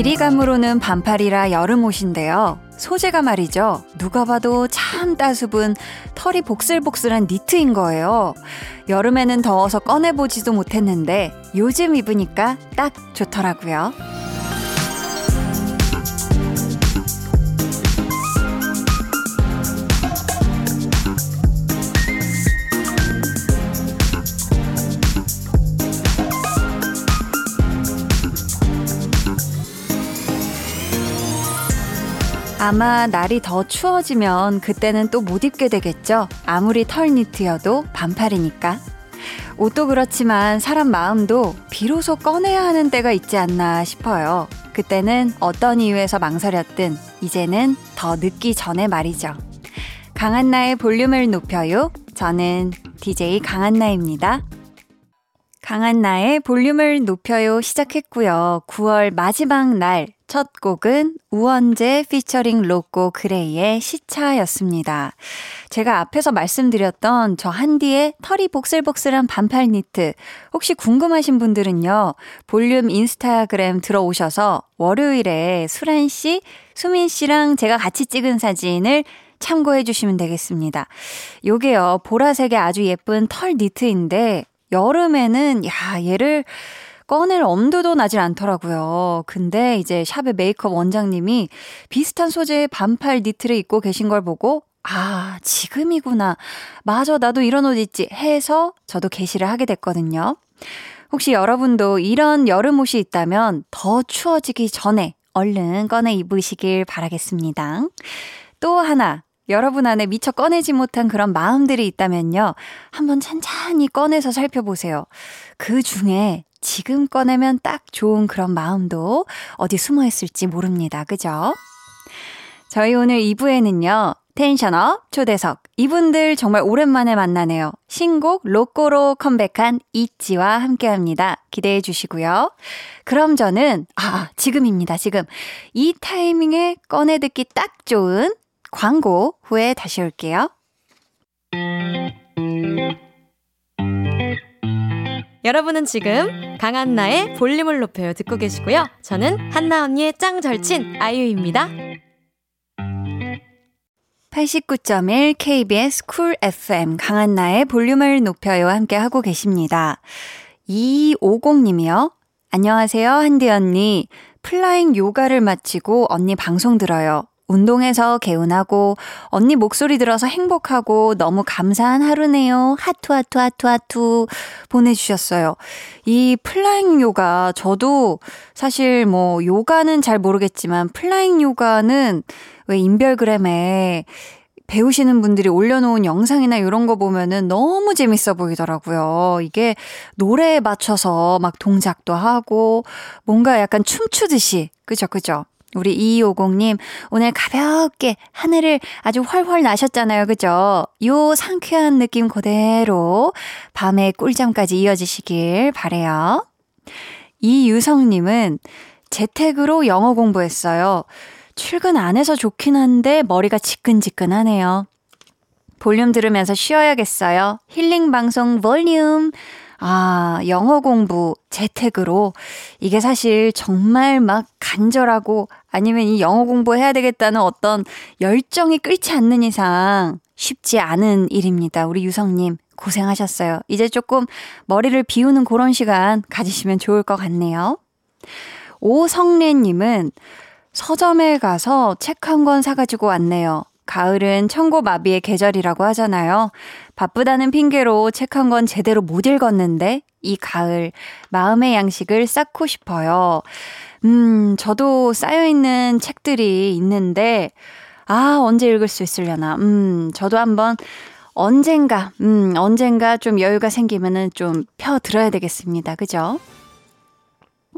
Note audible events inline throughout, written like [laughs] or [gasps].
길이감으로는 반팔이라 여름 옷인데요. 소재가 말이죠. 누가 봐도 참 따수분 털이 복슬복슬한 니트인 거예요. 여름에는 더워서 꺼내보지도 못했는데 요즘 입으니까 딱 좋더라고요. 아마 날이 더 추워지면 그때는 또 못 입게 되겠죠. 아무리 털 니트여도 반팔이니까. 옷도 그렇지만 사람 마음도 비로소 꺼내야 하는 때가 있지 않나 싶어요. 그때는 어떤 이유에서 망설였든 이제는 더 늦기 전에 말이죠. 강한나의 볼륨을 높여요. 저는 DJ 강한나입니다. 강한나의 볼륨을 높여요 시작했고요. 9월 마지막 날 첫 곡은 우원재 피처링 로꼬 그레이의 시차였습니다. 제가 앞에서 말씀드렸던 저 한디의 털이 복슬복슬한 반팔 니트 혹시 궁금하신 분들은요. 볼륨 인스타그램 들어오셔서 월요일에 수란 씨, 수민 씨랑 제가 같이 찍은 사진을 참고해 주시면 되겠습니다. 요게요. 보라색의 아주 예쁜 털 니트인데 여름에는 야 얘를 꺼낼 엄두도 나질 않더라고요. 근데 이제 샵의 메이크업 원장님이 비슷한 소재의 반팔 니트를 입고 계신 걸 보고 아, 지금이구나. 맞아, 나도 이런 옷 있지. 해서 저도 게시를 하게 됐거든요. 혹시 여러분도 이런 여름 옷이 있다면 더 추워지기 전에 얼른 꺼내 입으시길 바라겠습니다. 또 하나, 여러분 안에 미처 꺼내지 못한 그런 마음들이 있다면요. 한번 찬찬히 꺼내서 살펴보세요. 그 중에 지금 꺼내면 딱 좋은 그런 마음도 어디 숨어 있을지 모릅니다. 그죠? 저희 오늘 2부에는요. 텐션업 초대석 이분들 정말 오랜만에 만나네요. 신곡 로꼬로 컴백한 이치와 함께합니다. 기대해 주시고요. 그럼 저는 아 지금입니다. 지금 이 타이밍에 꺼내 듣기 딱 좋은 광고 후에 다시 올게요. 여러분은 지금 강한나의 볼륨을 높여요 듣고 계시고요. 저는 한나 언니의 짱 절친 아이유입니다. 89.1 KBS 쿨 FM 강한나의 볼륨을 높여요 함께 하고 계십니다. 250님이요. 안녕하세요, 한디 언니. 플라잉 요가를 마치고 언니 방송 들어요. 운동해서 개운하고 언니 목소리 들어서 행복하고 너무 감사한 하루네요. 하트 하트 하트 하트 보내주셨어요. 이 플라잉 요가 저도 사실 뭐 요가는 잘 모르겠지만 플라잉 요가는 왜 인별그램에 배우시는 분들이 올려놓은 영상이나 이런 거 보면은 너무 재밌어 보이더라고요. 이게 노래에 맞춰서 막 동작도 하고 뭔가 약간 춤추듯이. 그죠, 그죠? 우리 2250님, 오늘 가볍게 하늘을 아주 훨훨 나셨잖아요. 그죠? 요 상쾌한 느낌 그대로 밤에 꿀잠까지 이어지시길 바래요. 이유성님은 재택으로 영어 공부했어요. 출근 안 해서 좋긴 한데 머리가 지끈지끈하네요. 볼륨 들으면서 쉬어야겠어요. 힐링 방송 볼륨. 아, 영어 공부 재택으로 이게 사실 정말 막 간절하고 아니면 이 영어 공부해야 되겠다는 어떤 열정이 끓지 않는 이상 쉽지 않은 일입니다. 우리 유성님 고생하셨어요. 이제 조금 머리를 비우는 그런 시간 가지시면 좋을 것 같네요. 오성래님은 서점에 가서 책 한 권 사가지고 왔네요. 가을은 청고마비의 계절이라고 하잖아요. 바쁘다는 핑계로 책 한 권 제대로 못 읽었는데 이 가을 마음의 양식을 쌓고 싶어요. 음, 저도 쌓여있는 책들이 있는데, 아, 언제 읽을 수 있으려나. 음, 저도 한번 언젠가, 음, 언젠가 좀 여유가 생기면은 좀 펴 들어야 되겠습니다. 그죠?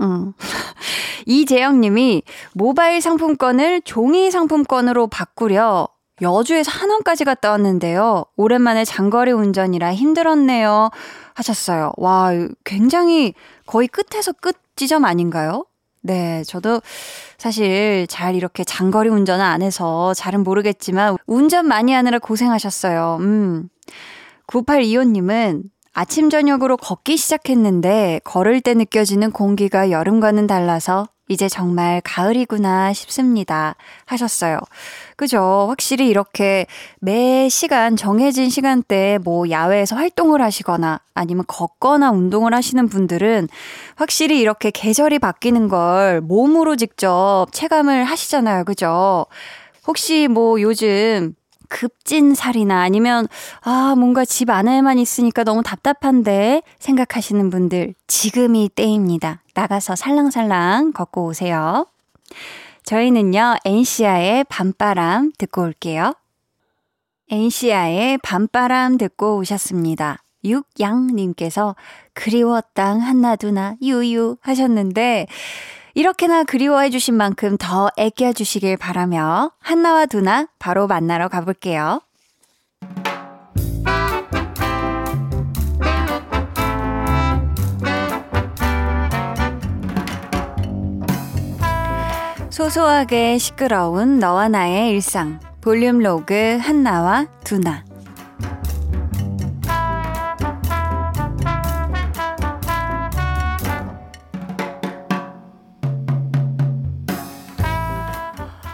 음. [laughs] 이재영 님이 모바일 상품권을 종이 상품권으로 바꾸려 여주에서 한원까지 갔다 왔는데요. 오랜만에 장거리 운전이라 힘들었네요. 하셨어요. 와, 굉장히 거의 끝에서 끝 지점 아닌가요? 네, 저도 사실 잘 이렇게 장거리 운전을 안 해서 잘은 모르겠지만 운전 많이 하느라 고생하셨어요. 음. 9825님은 아침 저녁으로 걷기 시작했는데 걸을 때 느껴지는 공기가 여름과는 달라서 이제 정말 가을이구나 싶습니다. 하셨어요. 그죠? 확실히 이렇게 매 시간, 정해진 시간대에 뭐 야외에서 활동을 하시거나 아니면 걷거나 운동을 하시는 분들은 확실히 이렇게 계절이 바뀌는 걸 몸으로 직접 체감을 하시잖아요. 그죠? 혹시 뭐 요즘 급진살이나 아니면 아 뭔가 집 안에만 있으니까 너무 답답한데 생각하시는 분들 지금이 때입니다. 나가서 살랑살랑 걷고 오세요. 저희는요 엔시아의 밤바람 듣고 올게요. 엔시아의 밤바람 듣고 오셨습니다. 육양님께서 그리웠당 한나두나 유유 하셨는데 이렇게나 그리워해 주신 만큼 더 애껴 주시길 바라며 한나와 두나 바로 만나러 가볼게요. 소소하게 시끄러운 너와 나의 일상 볼륨 로그 한나와 두나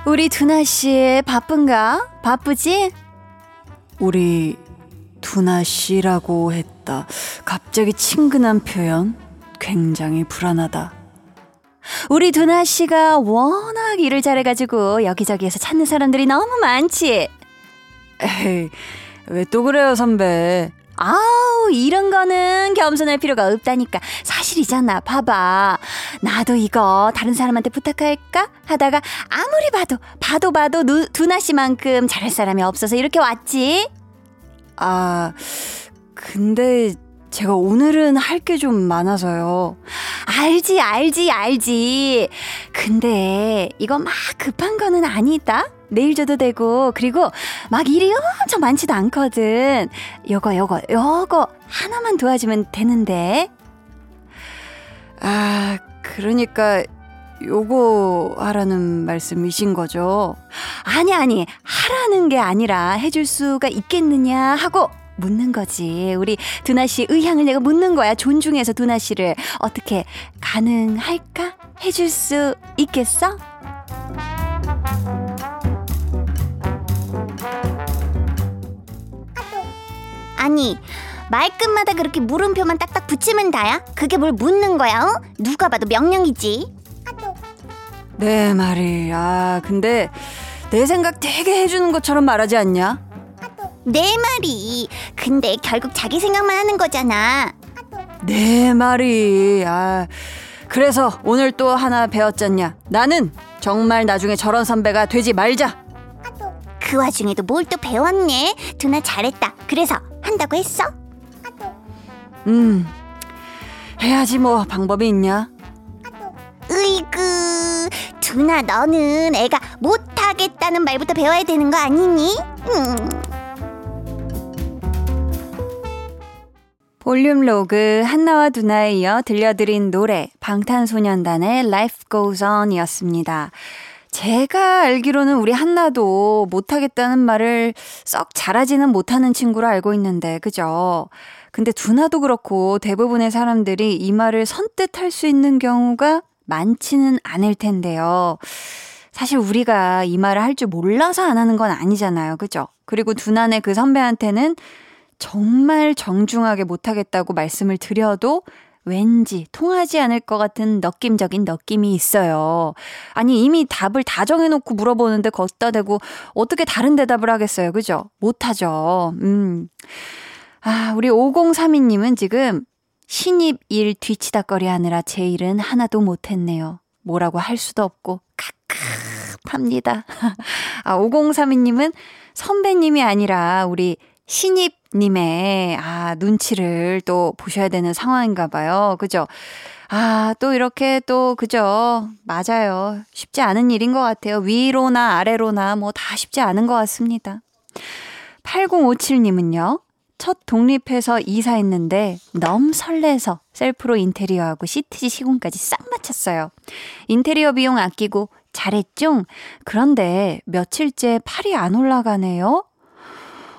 우리 두나 씨 바쁜가? 바쁘지? 우리 두나 씨라고 했다. 갑자기 친근한 표현 굉장히 불안하다. 우리 두나 씨가 워낙 일을 잘해가지고 여기저기에서 찾는 사람들이 너무 많지. 에이, 왜 또 그래요, 선배? 아우, 이런 거는 겸손할 필요가 없다니까. 사실이잖아. 봐봐. 나도 이거 다른 사람한테 부탁할까? 하다가 아무리 봐도, 봐도 봐도 누, 두나 씨만큼 잘할 사람이 없어서 이렇게 왔지. 아, 근데 제가 오늘은 할 게 좀 많아서요. 알지, 알지, 알지. 근데 이거 막 급한 거는 아니다? 내일 줘도 되고, 그리고 막 일이 엄청 많지도 않거든. 요거, 요거, 요거 하나만 도와주면 되는데. 아, 그러니까 요거 하라는 말씀이신 거죠? 아니, 아니, 하라는 게 아니라 해줄 수가 있겠느냐 하고 묻는 거지. 우리 두나 씨 의향을 내가 묻는 거야. 존중해서 두나 씨를 어떻게 가능할까? 해줄 수 있겠어? 아니 말끝마다 그렇게 물음표만 딱딱 붙이면 다야? 그게 뭘 묻는 거야? 어? 누가 봐도 명령이지. 네, 말이. 아, 근데 내 생각 되게 해주는 것처럼 말하지 않냐? 내 말이. 근데 결국 자기 생각만 하는 거잖아. 내 말이. 아, 그래서 오늘 또 하나 배웠잖냐? 나는 정말 나중에 저런 선배가 되지 말자. 그 와중에도 뭘 또 배웠네. 두나 잘했다. 그래서 한다고 했어? 음, 해야지 뭐 방법이 있냐? 으이그 두나 너는 애가 못하겠다는 말부터 배워야 되는 거 아니니? 음. 볼륨 로그 한나와 두나에 이어 들려드린 노래 방탄소년단의 Life Goes On 이었습니다. 제가 알기로는 우리 한나도 못하겠다는 말을 썩 잘하지는 못하는 친구로 알고 있는데, 그죠? 근데 두나도 그렇고 대부분의 사람들이 이 말을 선뜻 할 수 있는 경우가 많지는 않을 텐데요. 사실 우리가 이 말을 할 줄 몰라서 안 하는 건 아니잖아요. 그죠? 그리고 두나네 그 선배한테는 정말 정중하게 못하겠다고 말씀을 드려도 왠지 통하지 않을 것 같은 느낌적인 느낌이 있어요. 아니, 이미 답을 다 정해놓고 물어보는데 걷다 대고 어떻게 다른 대답을 하겠어요. 그죠? 못하죠. 음. 아, 우리 5032님은 지금 신입 일 뒤치다거리 하느라 제 일은 하나도 못했네요. 뭐라고 할 수도 없고, 깝깝합니다. [laughs] 아, 5032님은 선배님이 아니라 우리 신입님의, 아, 눈치를 또 보셔야 되는 상황인가 봐요. 그죠? 아, 또 이렇게 또, 그죠? 맞아요. 쉽지 않은 일인 것 같아요. 위로나 아래로나 뭐 다 쉽지 않은 것 같습니다. 8057님은요, 첫 독립해서 이사했는데 너무 설레서 셀프로 인테리어하고 시트지 시공까지 싹 마쳤어요. 인테리어 비용 아끼고 잘했죠? 그런데 며칠째 팔이 안 올라가네요?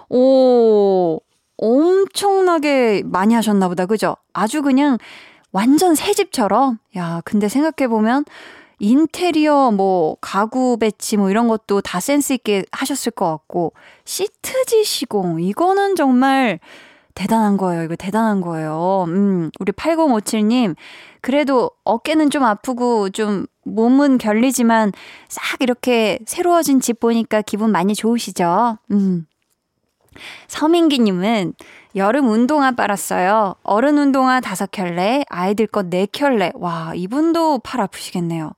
오, 엄청나게 많이 하셨나 보다. 그죠? 아주 그냥 완전 새 집처럼. 야, 근데 생각해 보면 인테리어 뭐 가구 배치 뭐 이런 것도 다 센스 있게 하셨을 것 같고 시트지 시공 이거는 정말 대단한 거예요. 이거 대단한 거예요. 음, 우리 8057님 그래도 어깨는 좀 아프고 좀 몸은 결리지만 싹 이렇게 새로워진 집 보니까 기분 많이 좋으시죠? 음. 서민기님은 여름 운동화 빨았어요. 어른 운동화 다섯 켤레, 아이들 것 네 켤레. 와, 이분도 팔 아프시겠네요.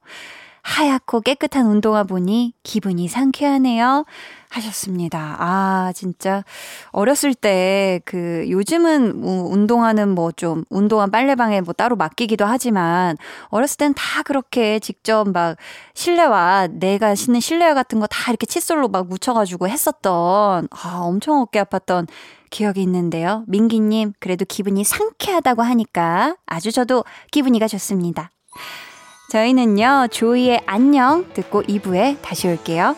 하얗고 깨끗한 운동화 보니 기분이 상쾌하네요. 하셨습니다. 아, 진짜 어렸을 때 그 요즘은 운동화는 뭐 좀 운동화 빨래방에 뭐 따로 맡기기도 하지만 어렸을 땐 다 그렇게 직접 막 실내화 내가 신는 실내화 같은 거 다 이렇게 칫솔로 막 묻혀 가지고 했었던 아, 엄청 어깨 아팠던 기억이 있는데요. 민기 님, 그래도 기분이 상쾌하다고 하니까 아주 저도 기분이가 좋습니다. 저희는요, 조이의 안녕 듣고 2부에 다시 올게요.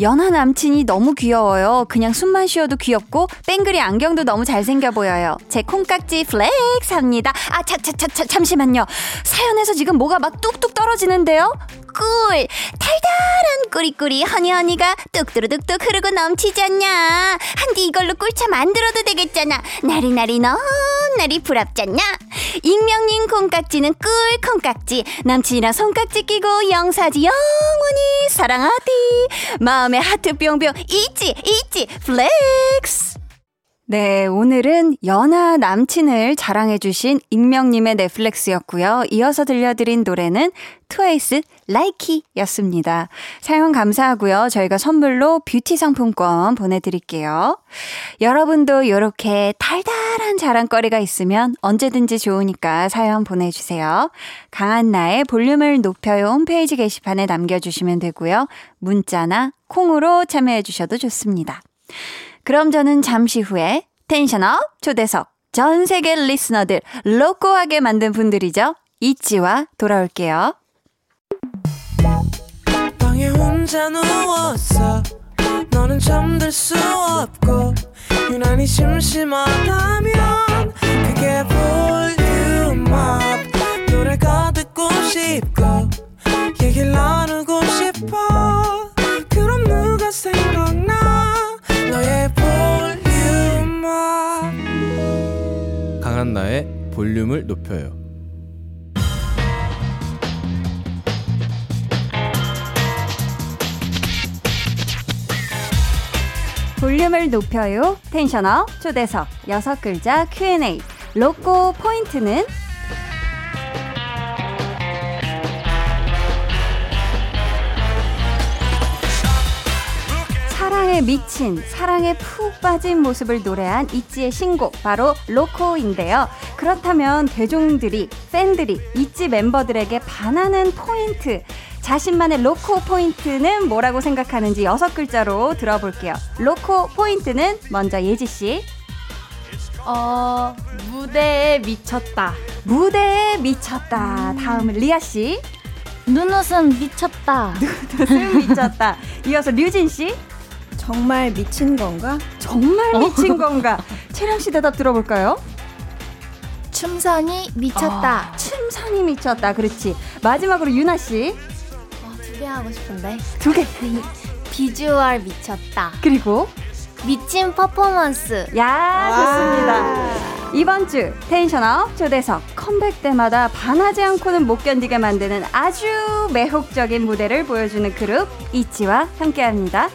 연하 남친이 너무 귀여워요. 그냥 숨만 쉬어도 귀엽고 뺑글이 안경도 너무 잘생겨 보여요. 제 콩깍지 flex 합니다. 아, 차, 차, 차, 차, 잠시만요. 사연에서 지금 뭐가 막 뚝뚝 떨어지는데요? 꿀! 달달한 꾸리꾸리 honey honey가 뚝뚜루뚝뚝 흐르고 넘치지 않냐? 한디 이걸로 꿀차 만들어도 되겠잖아. 나리나리 너나리 부럽잖냐? 익명님 콩깍지는 꿀 콩깍지. 남친이랑 손깍지 끼고 영사지 영원히 사랑하디. 마음 의 하트 뿅뿅 있지 있지 flex. 네, 오늘은 연하 남친을 자랑해주신 익명님의 네 flex였고요. 이어서 들려드린 노래는 트와이스 Likey였습니다. 사연 감사하고요. 저희가 선물로 뷰티 상품권 보내드릴게요. 여러분도 이렇게 달달한 자랑거리가 있으면 언제든지 좋으니까 사연 보내주세요. 강한나의 볼륨을 높여요 홈페이지 게시판에 남겨주시면 되고요. 문자나 콩으로 참여해주셔도 좋습니다. 그럼 저는 잠시 후에 tension up 초대석 전 세계 listener들 loco하게 만든 분들이죠. 있지와 돌아올게요. 강한나의 볼륨을 높여요. 볼륨을 높여요. 텐션업 초대석 여섯 글자 Q&A 로꼬 포인트는 사랑에 미친, 사랑에 푹 빠진 모습을 노래한 이지의 신곡 바로 로코인데요. 그렇다면 대중들이, 팬들이 있지 멤버들에게 반하는 포인트, 자신만의 loco 포인트는 뭐라고 생각하는지 여섯 글자로 들어볼게요. loco 포인트는 먼저 예지 씨. 어, 무대에 미쳤다. 무대에 미쳤다. 다음은 리아 씨. 눈웃음 미쳤다. [laughs] 눈웃음 미쳤다. 이어서 류진 씨. 정말 미친 건가? 정말 어? 미친 [laughs] 건가? 채령 씨 대답 들어볼까요? 춤선이 미쳤다. 아, 춤선이 미쳤다. 그렇지. 마지막으로 유나 씨. 두개 하고 싶은데. 두 개. [laughs] 비주얼 미쳤다. 그리고 미친 퍼포먼스. 야 좋습니다. 이번 주 텐션업 초대석 컴백 때마다 반하지 않고는 못 견디게 만드는 아주 매혹적인 무대를 보여주는 그룹 이치와 함께합니다.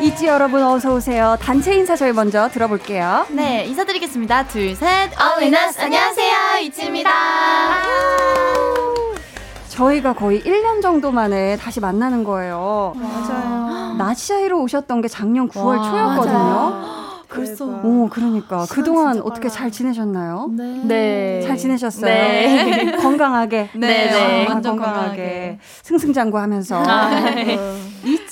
이치 여러분 어서 오세요. 단체 인사 저희 먼저 들어볼게요. 네, 인사드리겠습니다. 둘, 셋. 어윈너스 안녕하세요 이치입니다. 저희가 거의 1년 정도 만에 다시 만나는 거예요. 맞아요. 낮 사이로 오셨던 게 작년 9월 초였거든요. 벌써. 오, 그러니까 그동안 어떻게. 잘 지내셨나요? 네. 잘 지내셨어요? 네. [laughs] 건강하게. 네, 네. 아, 완전 건강하게. 건강하게. 승승장구하면서. 아, 네.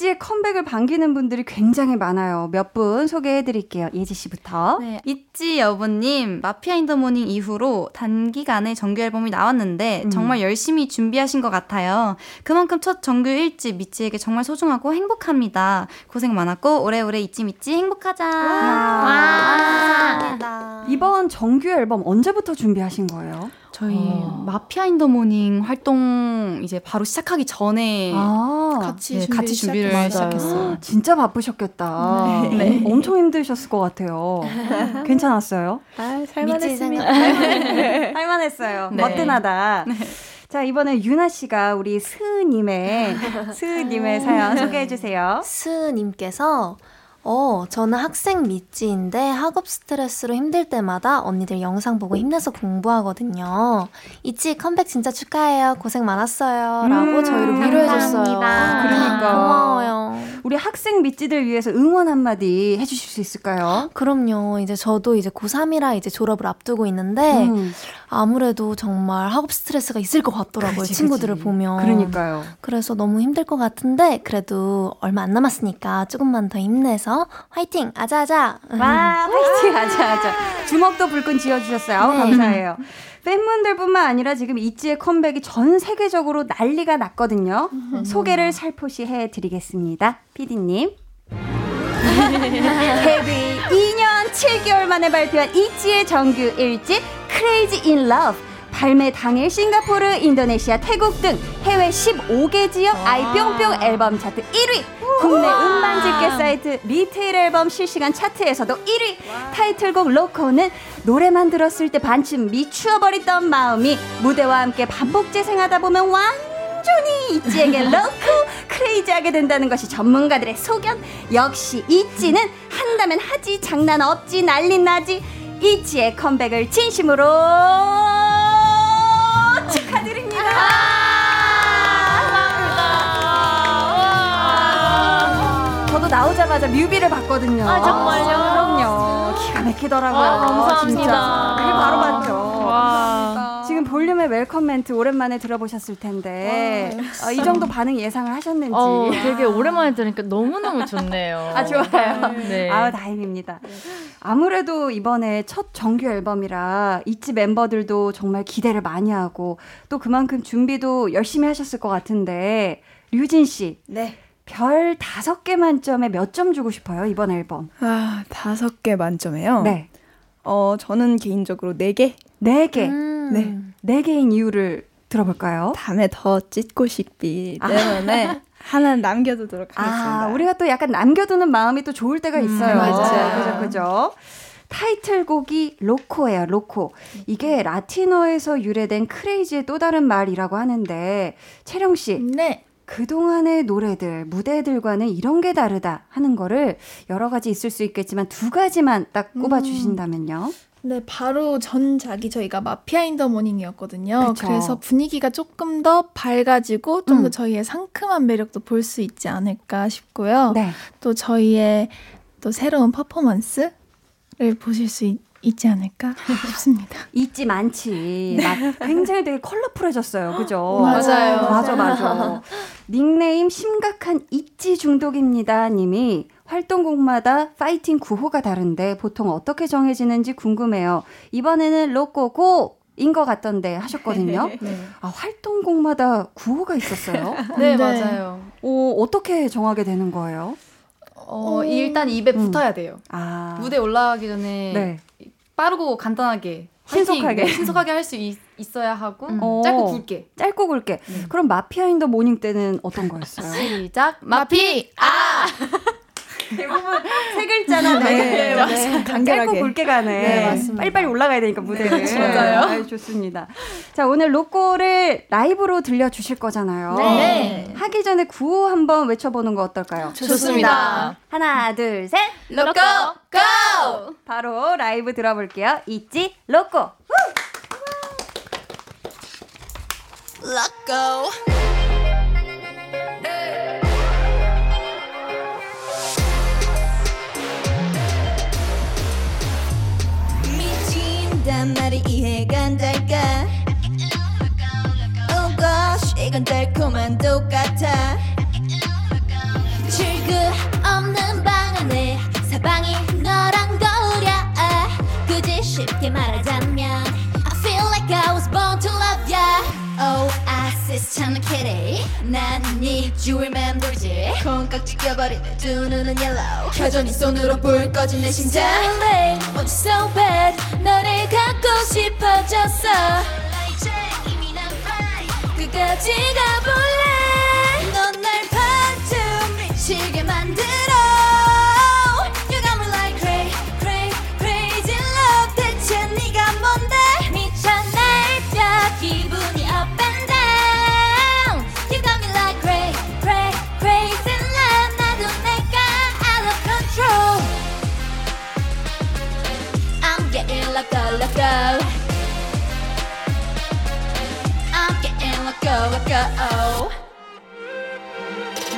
있지의 컴백을 반기는 분들이 굉장히 많아요. 몇 분 소개해 드릴게요. 예지 씨부터. 네, 있지 여보님 마피아 In the morning 이후로 단기간에 정규 앨범이 나왔는데 음. 정말 열심히 준비하신 것 같아요. 그만큼 첫 정규 1집 믿지에게 정말 소중하고 행복합니다. 고생 많았고 오래오래 있지 믿지 행복하자. 와. 감사합니다. 이번 정규 앨범 언제부터 준비하신 거예요? 저희 어. 마피아 In the morning 활동 이제 바로 시작하기 전에 아, 같이 네, 준비 같이 준비를 시작했어요. 시작했어요. 진짜 바쁘셨겠다. 네. 엄청 힘드셨을 것 같아요. [laughs] 괜찮았어요? 아, 살만했습니다. 할만했어요. [laughs] 네. 거뜬하다. 자, 이번에 유나 씨가 우리 스님의, 스님의 사연 소개해 주세요. 스님께서 어, 저는 학생 미찌인데 학업 스트레스로 힘들 때마다 언니들 영상 보고 힘내서 공부하거든요. 이치 컴백 진짜 축하해요. 고생 많았어요. 라고 음, 저희를 위로해줬어요. 감사합니다. 그러니까. 고마워요. 우리 학생 미찌들 위해서 응원 한마디 해주실 수 있을까요? 그럼요. 이제 저도 이제 고3이라 이제 졸업을 앞두고 있는데 음, 아무래도 정말 학업 스트레스가 있을 것 같더라고요. 그치, 친구들을 그치. 보면. 그러니까요. 그래서 너무 힘들 것 같은데 그래도 얼마 안 남았으니까 조금만 더 힘내서 화이팅! 아자아자! 와, 화이팅! 하자, 하자. 주먹도 불끈 쥐어주셨어요. 네. 감사해요. 팬분들뿐만 아니라 지금 있지의 컴백이 전 세계적으로 난리가 났거든요. 소개를 살포시 해드리겠습니다. 피디님. [laughs] 데뷔 2년 7개월 만에 발표한 있지의 정규 1집 Crazy in Love 발매 당일 싱가포르, 인도네시아, 태국 등 해외 15개 지역 아이뿅뿅 앨범 차트 1위. 국내 음반 집계 사이트 retail 앨범 실시간 차트에서도 1위. 타이틀곡 LOCO는 노래만 들었을 때 반쯤 미추어버리던 마음이 무대와 함께 반복 재생하다 보면 완전히 있지에게 LOCO [laughs] crazy하게 된다는 것이 전문가들의 소견. 역시 있지는 한다면 하지 장난 없지 난리 나지. 있지의 컴백을 진심으로 저도 나오자마자 뮤비를 봤거든요. 아, 정말요? 그럼요. 기가 막히더라고요. 아, 감사합니다. 진짜. 그게 바로 봤죠. 와. 지금 볼륨의 welcome 멘트 오랜만에 들어보셨을 텐데 어, 이 정도 반응 예상을 하셨는지. 어, 되게 오랜만에 들으니까 너무 너무 좋네요. 아 좋아요. 네. 아우 다행입니다. 아무래도 이번에 첫 정규 앨범이라 있지 멤버들도 정말 기대를 많이 하고 또 그만큼 준비도 열심히 하셨을 것 같은데 류진 씨. 네. 별 다섯 개 만점에 몇 점 주고 싶어요 이번 앨범? 아, 다섯 개 만점에요. 네, 어, 저는 개인적으로 네 개. 네 개, 음. 네. 네 개인 이유를 들어볼까요? 다음에 더 찢고 싶기 때문에 [laughs] 하나 남겨두도록 하겠습니다. 아, 우리가 또 약간 남겨두는 마음이 또 좋을 때가 있어요. 맞아요. 그죠, 그죠. 타이틀곡이 로코예요, 로코. 이게 라틴어에서 유래된 크레이지의 또 다른 말이라고 하는데, 채령 씨, 네. 그동안의 노래들, 무대들과는 이런 게 다르다 하는 거를 여러 가지 있을 수 있겠지만 두 가지만 딱 꼽아 주신다면요. 네, 바로 전작이 저희가 마피아 인 더 모닝이었거든요. 그쵸. 그래서 분위기가 조금 더 밝아지고 좀더 음. 저희의 상큼한 매력도 볼 수 있지 않을까 싶고요. 네. 또 저희의 또 새로운 퍼포먼스를 보실 수 있, 지 않을까 [laughs] 싶습니다. 있지 많지. 막 굉장히 되게 컬러풀해졌어요. 그죠? [gasps] 맞아요. 맞아, 맞아. 닉네임 심각한 있지 중독입니다. 님이 활동곡마다 파이팅 구호가 다른데 보통 어떻게 정해지는지 궁금해요. 이번에는 로꼬고! 인것 같던데 하셨거든요. [laughs] 아, 활동곡마다 구호가 있었어요? [laughs] 네, 네. 맞아요. 오, 어떻게 정하게 되는 거예요? 어, 일단 입에 음. 붙어야 돼요. 아. 무대 올라가기 전에 네. 빠르고 간단하게 신속하게. 네, 신속하게 할 수 있어야 하고 어. 짧고 굵게. 짧고 굵게. 그럼 마피아 In the morning 때는 어떤 거였어요? 시작. 마피. 아. 대부분 세 글자나 네, 네, 맞아요. 간결하게. 짧고 굵게 가네. 네, 맞습니다. 빨리빨리 올라가야 되니까 무대를. 맞아요. 아유, 좋습니다. 자, 오늘 LOCO를 라이브로 들려주실 거잖아요. 네. 하기 전에 구호 한번 외쳐보는 거 어떨까요? 좋습니다. 하나, 둘, 셋. 로꼬 고! 바로 라이브 들어볼게요. 있지? 로꼬. 미친 단 말이 이해가 안 될까? Oh gosh 이건 달콤한 똑같아. 출구 없는 방 안에 사방이 너랑 거울이야. 굳이 쉽게 말하자면 I feel like I was born to love ya. Oasis 찾는 kitty 난네 주위를 맴돌지. 콩깍지 껴버린 내두 눈은 yellow. 켜져 네 손으로 불 꺼진 내 심장. Darling want you so bad? 너를 갖고 싶어졌어. 끝까지 가볼래? 넌날 반쯤 미치게 만들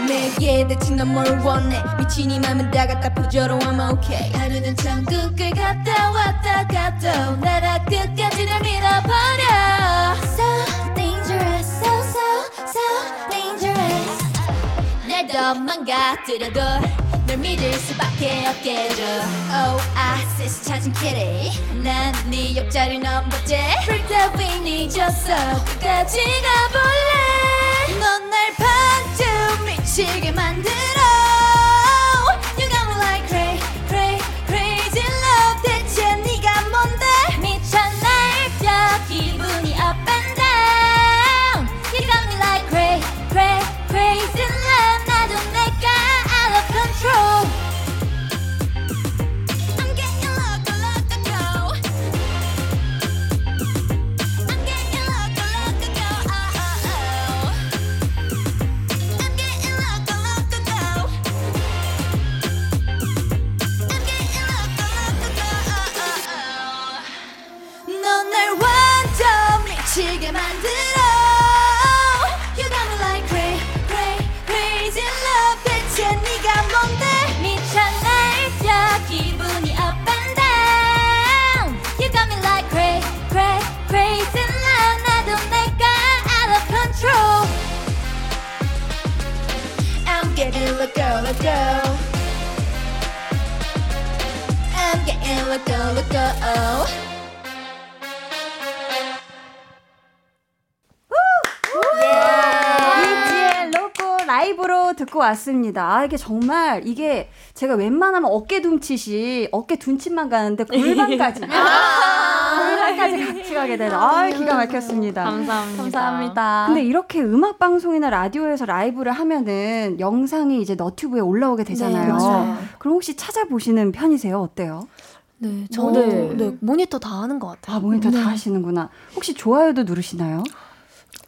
내게 대체 넌뭘 원해 미친 이 맘은 다 갖다 퍼져로 I'm okay 하루는 천국을 갔다 왔다 가도 나라 끝까지 널 밀어버려 So dangerous so so so dangerous 날더 망가뜨려도 널 믿을 수밖에 없게 해줘 Oasis 찾은 kitty 난네 옆자리 넘버째 need your soul 끝까지 가볼래? 넌 날 반쯤 미치게 만들어 loco loco 이지의 로꼬 라이브로 듣고 왔습니다. 아, 이게 정말 이게 제가 웬만하면 어깨 둠칫이 어깨 둔칫만 가는데 골반까지 [laughs] 골반까지 같이 가게 되는 아 기가 막혔습니다. 감사합니다. 감사합니다. 근데 이렇게 음악 방송이나 라디오에서 라이브를 하면은 영상이 이제 너튜브에 올라오게 되잖아요. 네, 맞아요. 그럼 혹시 찾아보시는 편이세요? 어때요? 네, 저는 네. 네, 모니터 다 하는 것 같아요. 아 모니터 다 하시는구나. 혹시 좋아요도 누르시나요?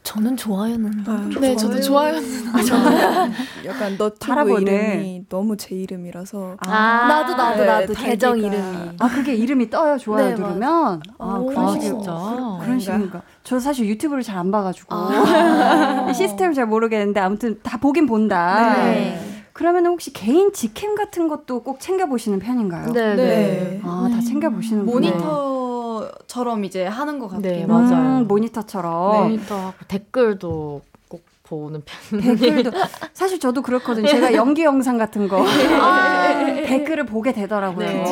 저는 좋아요는 네, 저도 좋아요. [laughs] 약간 너튜브. 이름이 너무 제 이름이라서 아, 나도 나도 네, 나도. 계정 이름이 아 그게 이름이 떠요 좋아요 네, 누르면 아 오, 그런 아, 식으로 진짜. 그런 식인가 저 사실 유튜브를 잘 안 봐가지고 아. [laughs] 이 시스템을 잘 모르겠는데 아무튼 다 보긴 본다 네. 그러면 혹시 개인 직캠 같은 것도 꼭 챙겨 보시는 편인가요? 네, 네. 네. 아 다 챙겨 보시는 모니터처럼 이제 하는 것 같아요. 네, 맞아요. 모니터처럼 모니터하고 댓글도 꼭 보는 편. 댓글도 사실 저도 그렇거든요. 제가 연기 영상 같은 거 아, [laughs] 댓글을 보게 되더라고요. 네.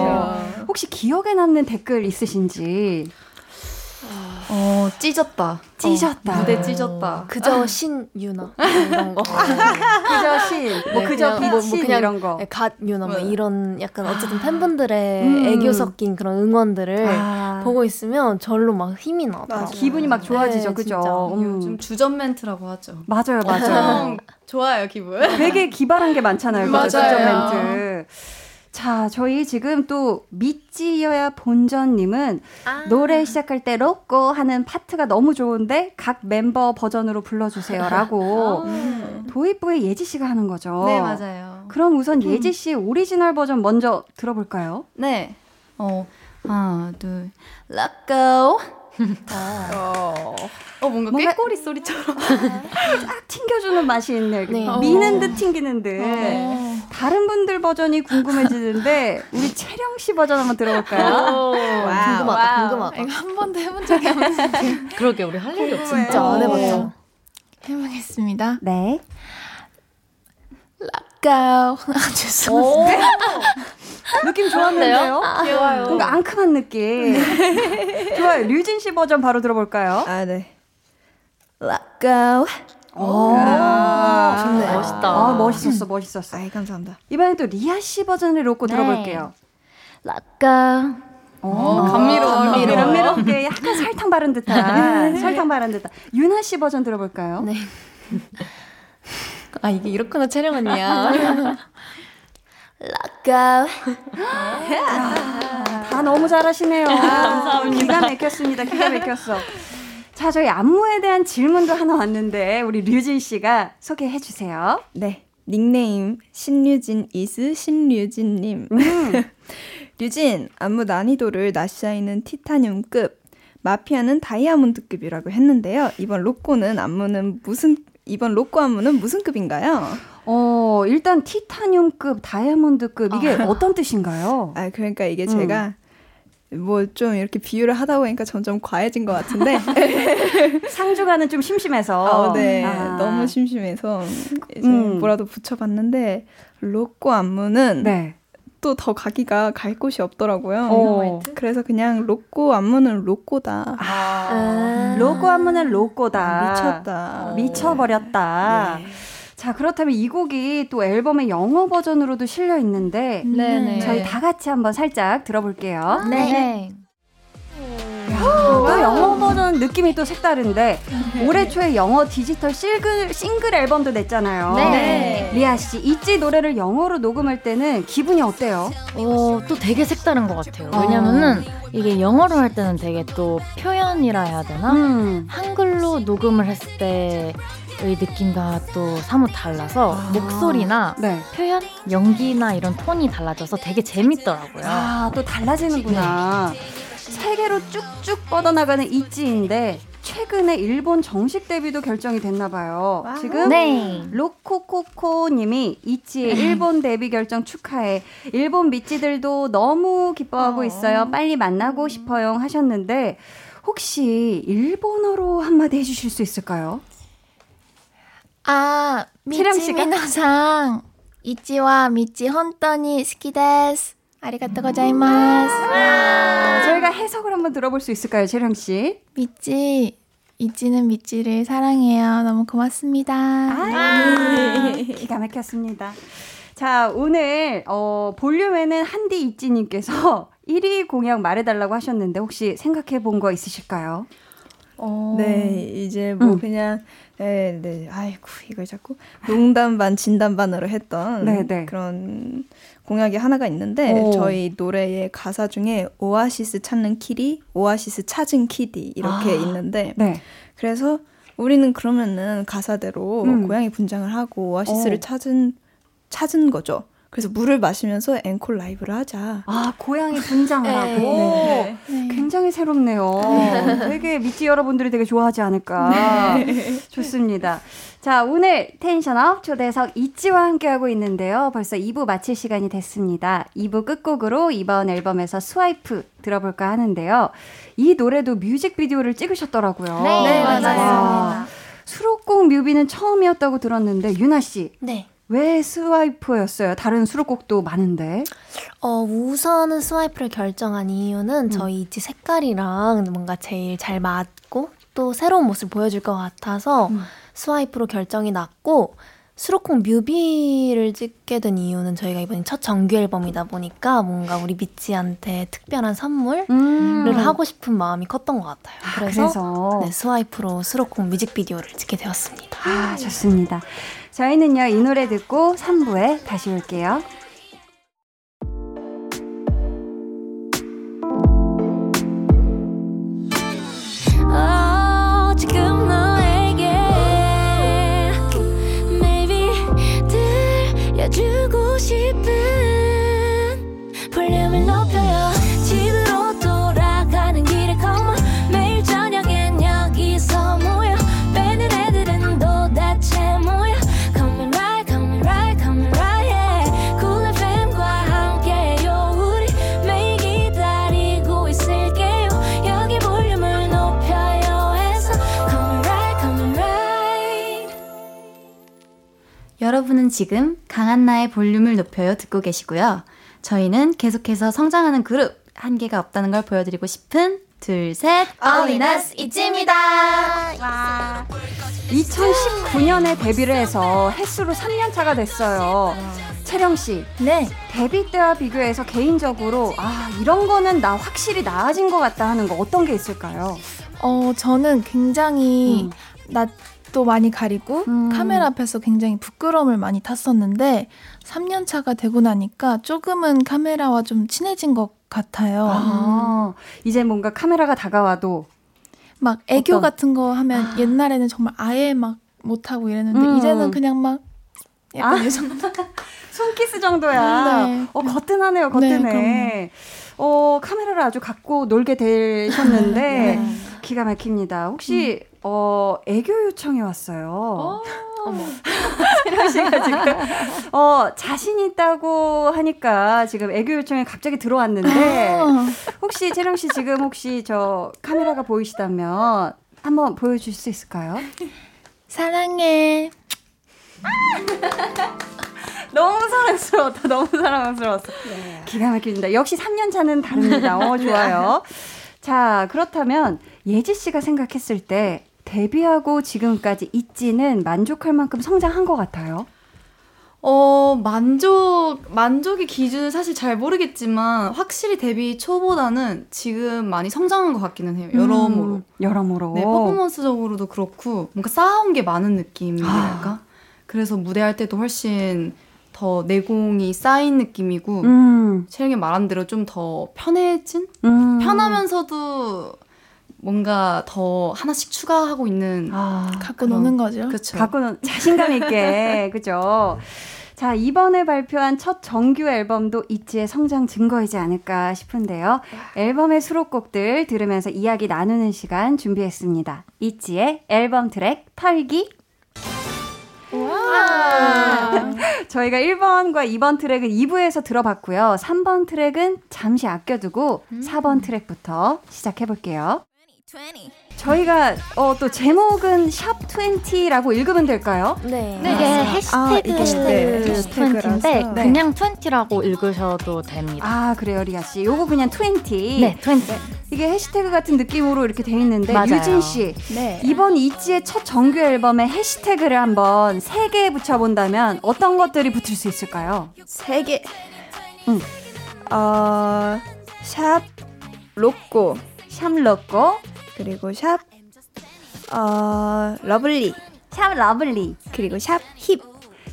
혹시 기억에 남는 댓글 있으신지? 어, 어, 찢었다. 찢었다. 어, 무대 찢었다. 그저 신유나 [laughs] 뭐 이런 거. 그저 신, 뭐 네, 그저 그냥 뭐- 뭐 그냥 이런 거. 네, 갓 유나 뭐 네. 이런 약간 어쨌든 팬분들의 음. 애교 섞인 그런 응원들을 아. 보고 있으면 절로 막 힘이 나더라고요. 기분이 막 좋아지죠, 네, 그죠? 음. 요즘 주접 멘트라고 하죠. 맞아요, 맞아요. 음, [laughs] 좋아요, 기분. 되게 기발한 게 많잖아요. 맞아요. 직접 멘트. 자, 저희 지금 또 믿지여야 본전님은 아. 노래 시작할 때 LOCO 하는 파트가 너무 좋은데 각 멤버 버전으로 불러주세요라고 [laughs] 도입부에 예지 씨가 하는 거죠. 네, 맞아요. 그럼 우선 예지 씨 오리지널 버전 먼저 들어볼까요? 네. 어, 하나, 둘, go. 어, 뭔가 뭔가- 꾀꼬리 소리처럼. 딱 [laughs] 튕겨주는 맛이 있네. 네. 미는 듯 튕기는 듯. 네. 다른 분들 버전이 궁금해지는데 우리 채령 씨 버전 한번 들어볼까요? 궁금하다, 궁금하다. 이거 한 번도 해본 적이 없는데 [laughs] 그러게 우리 할 일이 없어. 진짜 안 해봤죠. 해보겠습니다. 네. go. [laughs] 아, 죄송합니다. 느낌 좋았는데요? 좋아요. 뭔가 앙큼한 느낌. [laughs] 좋아요. 류진 씨 버전 바로 들어볼까요? 아, 네. Let go. 오, 좋네. 멋있다. 아, 멋있었어, 멋있었어. 아이, 감사합니다. 이번엔 또 리아 씨 버전을 놓고 들어볼게요. Let go. 오, 감미로워, 감미로워. 감미롭게 약간 설탕 바른 듯한, 설탕 바른 듯한. 유나 씨 버전 들어볼까요? 네. [laughs] 아 이게 이렇구나 촬영 언 [laughs] Let go. [laughs] 다 너무 잘하시네요. 감사합니다. 기가 막혔습니다. 기가 막혔어. 자, 저희 안무에 대한 질문도 하나 왔는데 우리 류진 씨가 소개해 주세요. 네. 닉네임 신류진 이스 신류진님. [laughs] 류진 안무 난이도를 나시아이는 티타늄급, 마피아는 다이아몬드급이라고 했는데요. 이번 로꼬는 안무는 무슨 이번 로꼬 안무는 무슨 급인가요? 어, 일단 티타늄급, 다이아몬드급 이게 어떤 뜻인가요? 아 그러니까 이게 음. 제가 뭐 좀 이렇게 비유를 하다 보니까 점점 과해진 것 같은데 [laughs] 상주가는 좀 심심해서. 아, 네 아. 너무 심심해서 이제 음. 뭐라도 붙여봤는데 로꼬 안무는 네. 또더 가기가 갈 곳이 없더라고요. 어. 그래서 그냥 로꼬 안무는 LOCO다. 아, LOCO 안무는 LOCO다. 미쳤다. 미쳐버렸다. 네. 자, 그렇다면 이 곡이 또 앨범의 영어 버전으로도 실려 있는데 네네. 저희 다 같이 한번 살짝 들어볼게요. 네. 또 영어 버전 느낌이 또 색다른데 올해 초에 영어 디지털 싱글, 싱글 앨범도 냈잖아요. 네. 리아 씨, 있지 노래를 영어로 녹음할 때는 기분이 어때요? 어, 또 되게 색다른 것 같아요. 왜냐면은 이게 영어로 할 때는 되게 또 표현이라 해야 되나? 음. 한글로 녹음을 했을 때 의 느낌과 또 사뭇 달라서 목소리나 네. 표현, 연기나 이런 톤이 달라져서 되게 재밌더라고요. 아, 또 달라지는구나. 세계로 쭉쭉 뻗어나가는 있지인데 최근에 일본 정식 데뷔도 결정이 됐나 봐요. 지금 네. 로코코코 님이 이치의 일본 데뷔 결정 축하해. 일본 믿지들도 너무 기뻐하고 있어요. 빨리 만나고 싶어요 하셨는데 혹시 일본어로 한마디 해주실 수 있을까요? 아, 채령 미치 씨가? みなさん ITZYは MIDZY 本当に 好きです. ありがとう ございます. 아, 저희가 해석을 한번 들어볼 수 있을까요, 채령 씨? 믿지 있지는 믿지를 사랑해요. 너무 고맙습니다. 아, 기가 막혔습니다. 자, 오늘 어, 볼륨에는 한디 이찌님께서 [laughs] 1위 공약 말해달라고 하셨는데 혹시 생각해 본 거 있으실까요? 네, 이제 뭐 음. 그냥 네, 네. 아이고 이걸 자꾸 농담 반 진담 반으로 했던 네, 네. 그런 공약이 하나가 있는데 오. 저희 노래의 가사 중에 오아시스 찾는 kitty, 오아시스 찾은 kitty 이렇게 아. 있는데 네. 그래서 우리는 그러면은 가사대로 음. 고양이 분장을 하고 오아시스를 어. 찾은 찾은 거죠. 그래서 물을 마시면서 앵콜 라이브를 하자. 아, 고양이 분장을 [laughs] 하고. 네. 굉장히 새롭네요. 되게 미찌 여러분들이 되게 좋아하지 않을까. 좋습니다. 자, 오늘 텐션업 초대석 이찌와 함께하고 있는데요. 벌써 2부 마칠 시간이 됐습니다. 2부 끝곡으로 이번 앨범에서 스와이프 들어볼까 하는데요. 이 노래도 뮤직비디오를 찍으셨더라고요. 네, 맞아요. 와, 수록곡 뮤비는 처음이었다고 들었는데, 유나씨. 네. 왜 SWIPE였어요? 다른 수록곡도 많은데. 어, 우선은 SWIPE를 결정한 이유는 저희 있지 색깔이랑 뭔가 제일 잘 맞고 또 새로운 모습을 보여줄 것 같아서 음. SWIPE로 결정이 났고 수록곡 뮤비를 찍게 된 이유는 저희가 이번에 첫 정규 앨범이다 보니까 뭔가 우리 믿지한테 특별한 선물을 음. 하고 싶은 마음이 컸던 것 같아요. 그래서, 그래서. 네, 스와이프로 수록곡 뮤직비디오를 찍게 되었습니다. 아, 좋습니다. 저희는요, 이 노래 듣고 3부에 다시 올게요. 여러분은 지금 강한나의 볼륨을 높여요 듣고 계시고요. 저희는 계속해서 성장하는 그룹 한계가 없다는 걸 보여드리고 싶은 둘, 셋. 어린아스 이쯤이다 2019년에 데뷔를 해서 햇수로 3년 차가 됐어요. 채령 씨, 네. 데뷔 때와 비교해서 개인적으로 아 이런 거는 나 확실히 나아진 것 같다 하는 거 어떤 게 있을까요? 어, 저는 굉장히 음. 낯도 많이 가리고 음. 카메라 앞에서 굉장히 부끄러움을 많이 탔었는데 3년 차가 되고 나니까 조금은 카메라와 좀 친해진 것 같아요. 아, 이제 뭔가 카메라가 다가와도 막 애교 어떤? 같은 거 하면 옛날에는 정말 아예 막 못하고 이랬는데 음. 이제는 그냥 막 약간 아. 이 정도. [laughs] 손키스 정도야. 네. 어 거뜬하네요, 거뜬해. 네, 어 카메라를 아주 갖고 놀게 되셨는데 [laughs] 네. 기가 막힙니다. 혹시 어 애교 요청이 왔어요. 어머. [laughs] 채령 씨가 지금 어 자신 있다고 하니까 지금 애교 요청이 갑자기 들어왔는데 혹시 채령 씨 지금 혹시 저 카메라가 보이시다면 한번 보여줄 수 있을까요? 사랑해. [laughs] 너무 사랑스러웠다. 너무 사랑스러웠어. 기가 막힙니다. 역시 3년 차는 다릅니다. 어, [laughs] 좋아요. 자, 그렇다면 예지 씨가 생각했을 때 데뷔하고 지금까지 있지는 만족할 만큼 성장한 것 같아요. 어, 만족, 만족의 기준은 사실 잘 모르겠지만, 확실히 데뷔 초보다는 지금 많이 성장한 것 같기는 해요. 여러모로. 음, 여러모로. 네, 퍼포먼스적으로도 그렇고, 뭔가 쌓아온 게 많은 느낌이랄까? 그래서 무대할 때도 훨씬 더 내공이 쌓인 느낌이고, 음, 채영이 말한 대로 좀 더 편해진? 음. 편하면서도 뭔가 더 하나씩 추가하고 있는. 아, 갖고 노는 거죠. 그쵸. 갖고는 자신감 있게 [laughs] 그죠. 자 이번에 발표한 첫 정규 앨범도 이치의 성장 증거이지 않을까 싶은데요. 앨범의 수록곡들 들으면서 이야기 나누는 시간 준비했습니다. 이치의 앨범 트랙 털기. 저희가 1번과 2번 트랙은 2부에서 들어봤고요. 3번 트랙은 잠시 아껴두고 4번 트랙부터 시작해볼게요. 저희가 어, 또 제목은 샵 20라고 읽으면 될까요? 네. 이게 해시태그 아, 이게 네. 20인데 네. 그냥 20라고 읽으셔도 됩니다. 아 그래요 리아 씨. 요거 그냥 20. 네, 20. 이게 해시태그 같은 느낌으로 이렇게 돼 있는데 맞아요. 유진 씨 네. 이번 이지의 첫 정규 앨범에 해시태그를 한번 세 개 붙여 본다면 어떤 것들이 붙을 수 있을까요? 세 개. 응. 어, sharp LOCO sharp LOCO, 그리고 sharp 어, lovely sharp lovely, 그리고 sharp hip.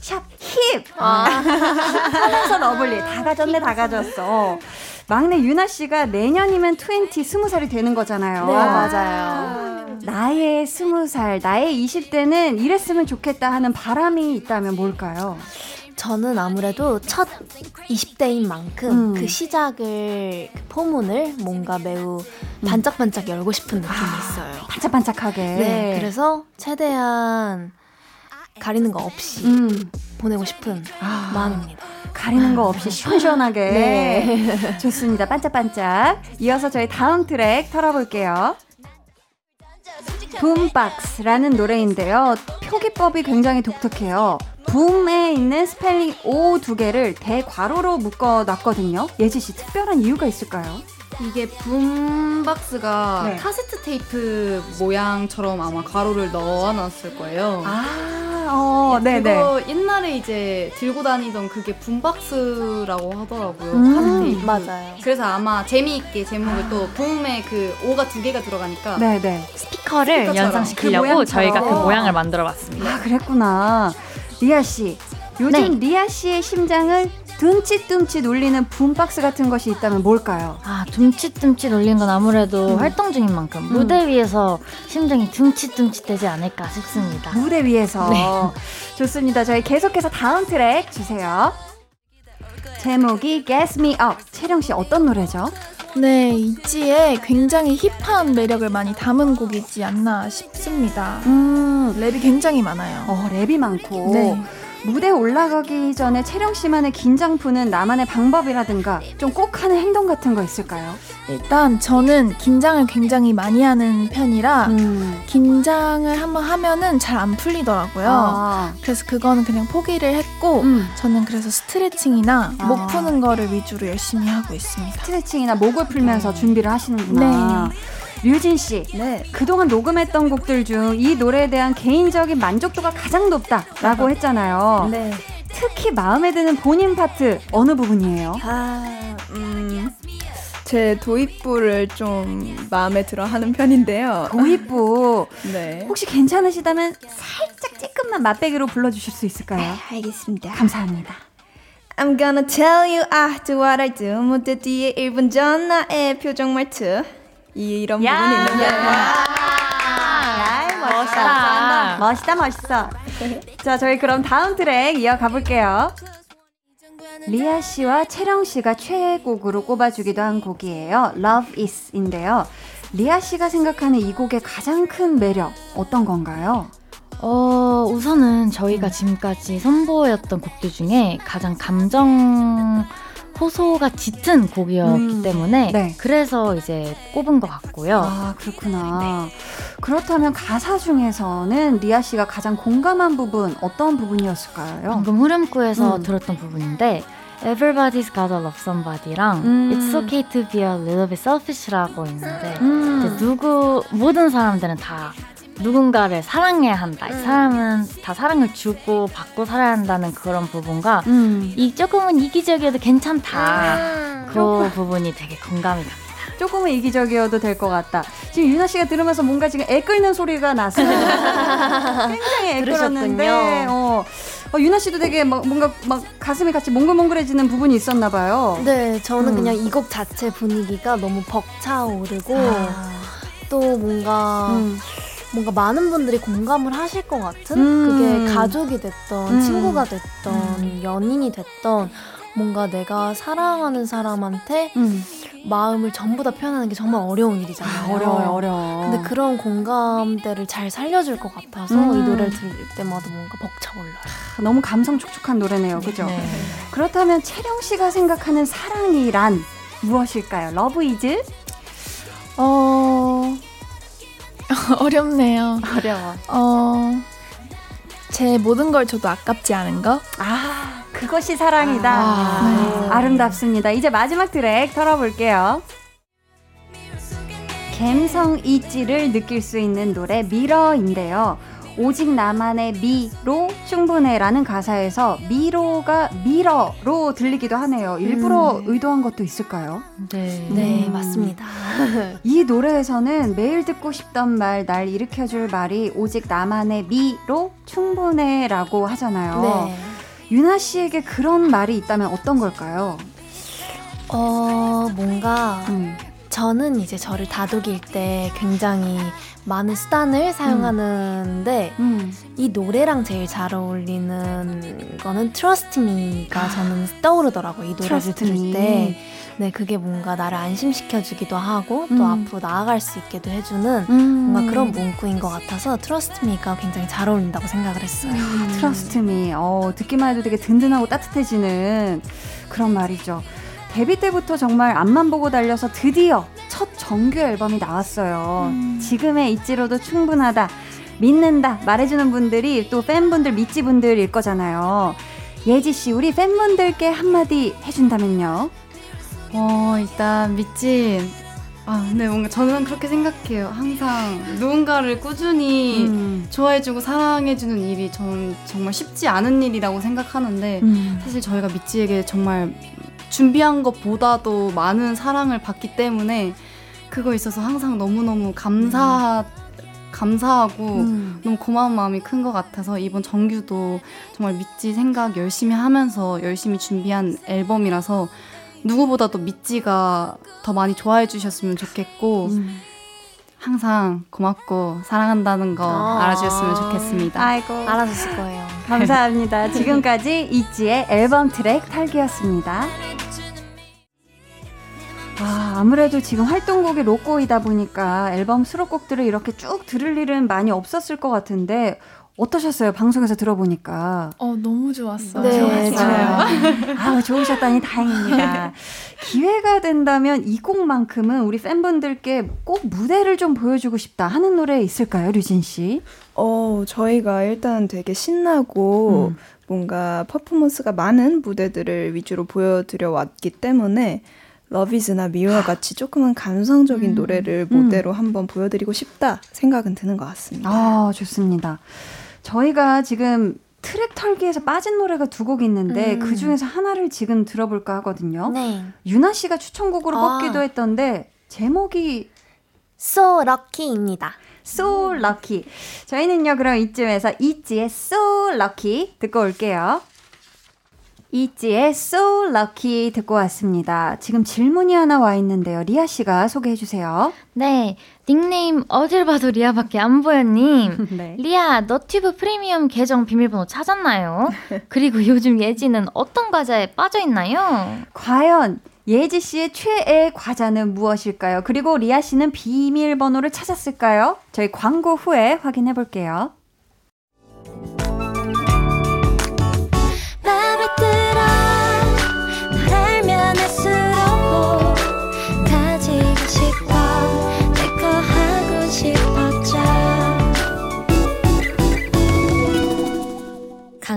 sharp hip. [laughs] 하면서 lovely 다 가졌네 다 가졌어. 막내 유나 씨가 내년이면 20 스무 살이 되는 거잖아요. 네, 맞아요. 나의 스무 살, 나의 20대는 이랬으면 좋겠다 하는 바람이 있다면 뭘까요? 저는 아무래도 첫 20대인 만큼 음. 그 시작을 그 포문을 뭔가 매우 반짝반짝 열고 싶은 느낌이 있어요. 반짝반짝하게. 네, 그래서 최대한 가리는 거 없이 음, 보내고 싶은 마음입니다. 가리는 거 없이 시원시원하게. [laughs] 네. 좋습니다. 반짝반짝. 이어서 저희 다음 트랙 털어볼게요. 붐박스라는 노래인데요. 표기법이 굉장히 독특해요. BOOM에 있는 스펠링 O 두 개를 대괄호로 묶어 놨거든요. 예지 씨 특별한 이유가 있을까요? 이게 BOOMBOX가 네. 카세트 테이프 모양처럼 아마 괄호를 넣어놨을 거예요. 아, 어, 네, 네네. 그거 옛날에 이제 들고 다니던 그게 boombox라고 하더라고요. 음, 카세트 테이프. 맞아요. 그래서 아마 재미있게 제목을 또 BOOM의 그 O가 두 개가 들어가니까 네네. 스피커를 스피커처럼. 연상시키려고 그. 저희가 그 모양을 만들어봤습니다. 아, 그랬구나. 리아 씨. 요즘 리아 씨의 심장을 둠칫둠칫 울리는 boombox 같은 것이 있다면 뭘까요? 아, 둠칫둠칫 울리는 건 아무래도 음. 활동 중인 만큼 무대 위에서 심장이 둠칫둠칫 되지 않을까 싶습니다. 무대 위에서. 네. [laughs] 좋습니다. 저희 계속해서 다음 트랙 주세요. 제목이 Gas Me Up. 채령 씨 어떤 노래죠? 네, 이지에 굉장히 힙한 매력을 많이 담은 곡이지 않나 싶습니다. 음, 랩이 굉장히 많아요. 어, 랩이 많고. 네. 무대 올라가기 전에 채령 씨만의 긴장 푸는 나만의 방법이라든가 좀 꼭 하는 행동 같은 거 있을까요? 일단 저는 긴장을 굉장히 많이 하는 편이라 음. 긴장을 한번 하면은 잘 안 풀리더라고요. 아, 그래서 그거는 그냥 포기를 했고 음. 저는 그래서 스트레칭이나 아. 목 푸는 거를 위주로 열심히 하고 있습니다. 스트레칭이나 목을 풀면서 준비를 하시는구나. 류진 씨, 네. 그동안 녹음했던 곡들 중 이 노래에 대한 개인적인 만족도가 가장 높다라고 했잖아요. 네. 특히 마음에 드는 본인 파트 어느 부분이에요? 아, 음, 제 도입부를 좀 마음에 들어 하는 편인데요. 도입부 [laughs] 네. 혹시 괜찮으시다면 살짝 쬐끔만 맛배기로 불러 주실 수 있을까요? 알겠습니다. 감사합니다. I'm gonna tell you do what I do 무대 뒤에 1분 전 나의 표정 말투 이런 부분이 있는데 멋있다. 멋있다, 멋있어. 자, 저희 그럼 다음 트랙 이어가 볼게요. 리아 씨와 채령 씨가 최애곡으로 꼽아주기도 한 곡이에요. Love Is인데요. 리아 씨가 생각하는 이 곡의 가장 큰 매력 어떤 건가요? 어, 우선은 저희가 지금까지 선보였던 곡들 중에 가장 감정 호소가 짙은 곡이었기 음, 때문에 네. 그래서 이제 꼽은 것 같고요. 아, 그렇구나. 그렇다면 가사 중에서는 리아 씨가 가장 공감한 부분 어떤 부분이었을까요? 방금 후렴구에서 음. 들었던 부분인데 Everybody's gotta love somebody랑 음. It's okay to be a little bit selfish라고 있는데 음. 누구 모든 사람들은 다 누군가를 사랑해야 한다. 이 사람은 다 사랑을 주고 받고 살아야 한다는 그런 부분과 음. 이 조금은 이기적이어도 괜찮다. 그 부분이 되게 공감이 갑니다. 조금은 이기적이어도 될 것 같다. 지금 유나 씨가 들으면서 뭔가 지금 애 끓는 소리가 났어요. [laughs] 굉장히 애 끓었는데. 어, 어, 유나 씨도 되게 막 뭔가 막 가슴이 같이 몽글몽글해지는 부분이 있었나 봐요. 네, 저는 음. 그냥 이 곡 자체 분위기가 너무 벅차오르고 아. 또 뭔가 음. 뭔가 많은 분들이 공감을 하실 것 같은 음. 그게 가족이 됐던 음. 친구가 됐던 연인이 됐던 뭔가 내가 사랑하는 사람한테 음. 마음을 전부 다 표현하는 게 정말 어려운 일이잖아요. 어려워요, 어려워. 근데 그런 공감대를 잘 살려줄 것 같아서 음. 이 노래를 들을 때마다 뭔가 벅차올라요. 너무 감성 촉촉한 노래네요, 그죠? 네. 그렇다면 채령 씨가 생각하는 사랑이란 무엇일까요? Love is? 어 [laughs] 어렵네요. 어려워. 어. 제 모든 걸 줘도 아깝지 않은 거? 아, 그것이 사랑이다. 아. 아름답습니다. 이제 마지막 트랙 틀어볼게요. 감성 있지를 느낄 수 있는 노래 Mirror인데요. 오직 나만의 미로 충분해라는 가사에서 미로가 mirror로 들리기도 하네요. 일부러 의도한 것도 있을까요? 네. 네, 음. 맞습니다. [laughs] 이 노래에서는 매일 듣고 싶던 말, 날 일으켜줄 말이 오직 나만의 미로 충분해라고 하잖아요. 네. 유나 씨에게 그런 말이 있다면 어떤 걸까요? 어, 뭔가 음. 저는 이제 저를 다독일 때 굉장히 많은 수단을 사용하는데 음. 이 노래랑 제일 잘 어울리는 거는 Trust Me가 저는 떠오르더라고요. 이 노래를 Trust 들을 Me. 때. 네, 그게 뭔가 나를 안심시켜주기도 하고 또 음. 앞으로 나아갈 수 있게도 해주는 음. 뭔가 그런 문구인 것 같아서 Trust Me가 굉장히 잘 어울린다고 생각을 했어요. Trust Me. 어, 듣기만 해도 되게 든든하고 따뜻해지는 그런 말이죠. 데뷔 때부터 정말 앞만 보고 달려서 드디어 첫 정규 앨범이 나왔어요. 지금의 있지로도 충분하다. 믿는다. 말해주는 분들이 또 팬분들, 믿지 분들일 거잖아요. 예지 씨, 우리 팬분들께 한마디 해준다면요? 어, 일단 미친. 아, 근데 뭔가 저는 그렇게 생각해요. 항상 누군가를 꾸준히 음. 좋아해주고 사랑해주는 일이 저는 정말 쉽지 않은 일이라고 생각하는데 음. 사실 저희가 미찌에게 정말 준비한 것보다도 많은 사랑을 받기 때문에 그거 있어서 항상 너무너무 감사 감사하고 음. 너무 고마운 마음이 큰 것 같아서 이번 정규도 정말 미찌 생각 열심히 하면서 열심히 준비한 앨범이라서 누구보다도 미찌가 더 많이 좋아해 주셨으면 좋겠고 음. 항상 고맙고 사랑한다는 거 아. 알아주셨으면 좋겠습니다. 아이고. 알아줬을 거예요. [laughs] 감사합니다. 지금까지 이지의 앨범 트랙 탈기였습니다. 아, 아무래도 지금 활동곡이 로꼬이다 보니까 앨범 수록곡들을 이렇게 쭉 들을 일은 많이 없었을 것 같은데 어떠셨어요? 방송에서 들어보니까. 어, 너무 좋았어요. 네, 좋았어요. 아, 좋으셨다니 다행입니다. 기회가 된다면 이 곡만큼은 우리 팬분들께 꼭 무대를 좀 보여주고 싶다 하는 노래 있을까요, 류진 씨? 어, 저희가 일단 되게 신나고 음. 뭔가 퍼포먼스가 많은 무대들을 위주로 보여드려 왔기 때문에 러비즈나 미우와 같이 조금은 감성적인 노래를 음. 무대로 한번 보여드리고 싶다 생각은 드는 것 같습니다. 아, 좋습니다. 저희가 지금 트랙 털기에서 빠진 노래가 두 곡 있는데 음. 그 중에서 하나를 지금 들어볼까 하거든요. 네. 유나 씨가 추천곡으로 아. 뽑기도 했던데 제목이 So Lucky입니다. So Lucky. 저희는요 그럼 이쯤에서 이지의 So Lucky 듣고 올게요. 이지의 So Lucky 듣고 왔습니다. 지금 질문이 하나 와 있는데요. 리아 씨가 소개해 주세요. 네, 닉네임 어딜 봐도 리아밖에 안 보여님. [laughs] 네. 리아, 너튜브 프리미엄 계정 비밀번호 찾았나요? 그리고 요즘 예지는 어떤 과자에 빠져 있나요? 과연 예지 씨의 최애 과자는 무엇일까요? 그리고 리아 씨는 비밀번호를 찾았을까요? 저희 광고 후에 확인해 볼게요.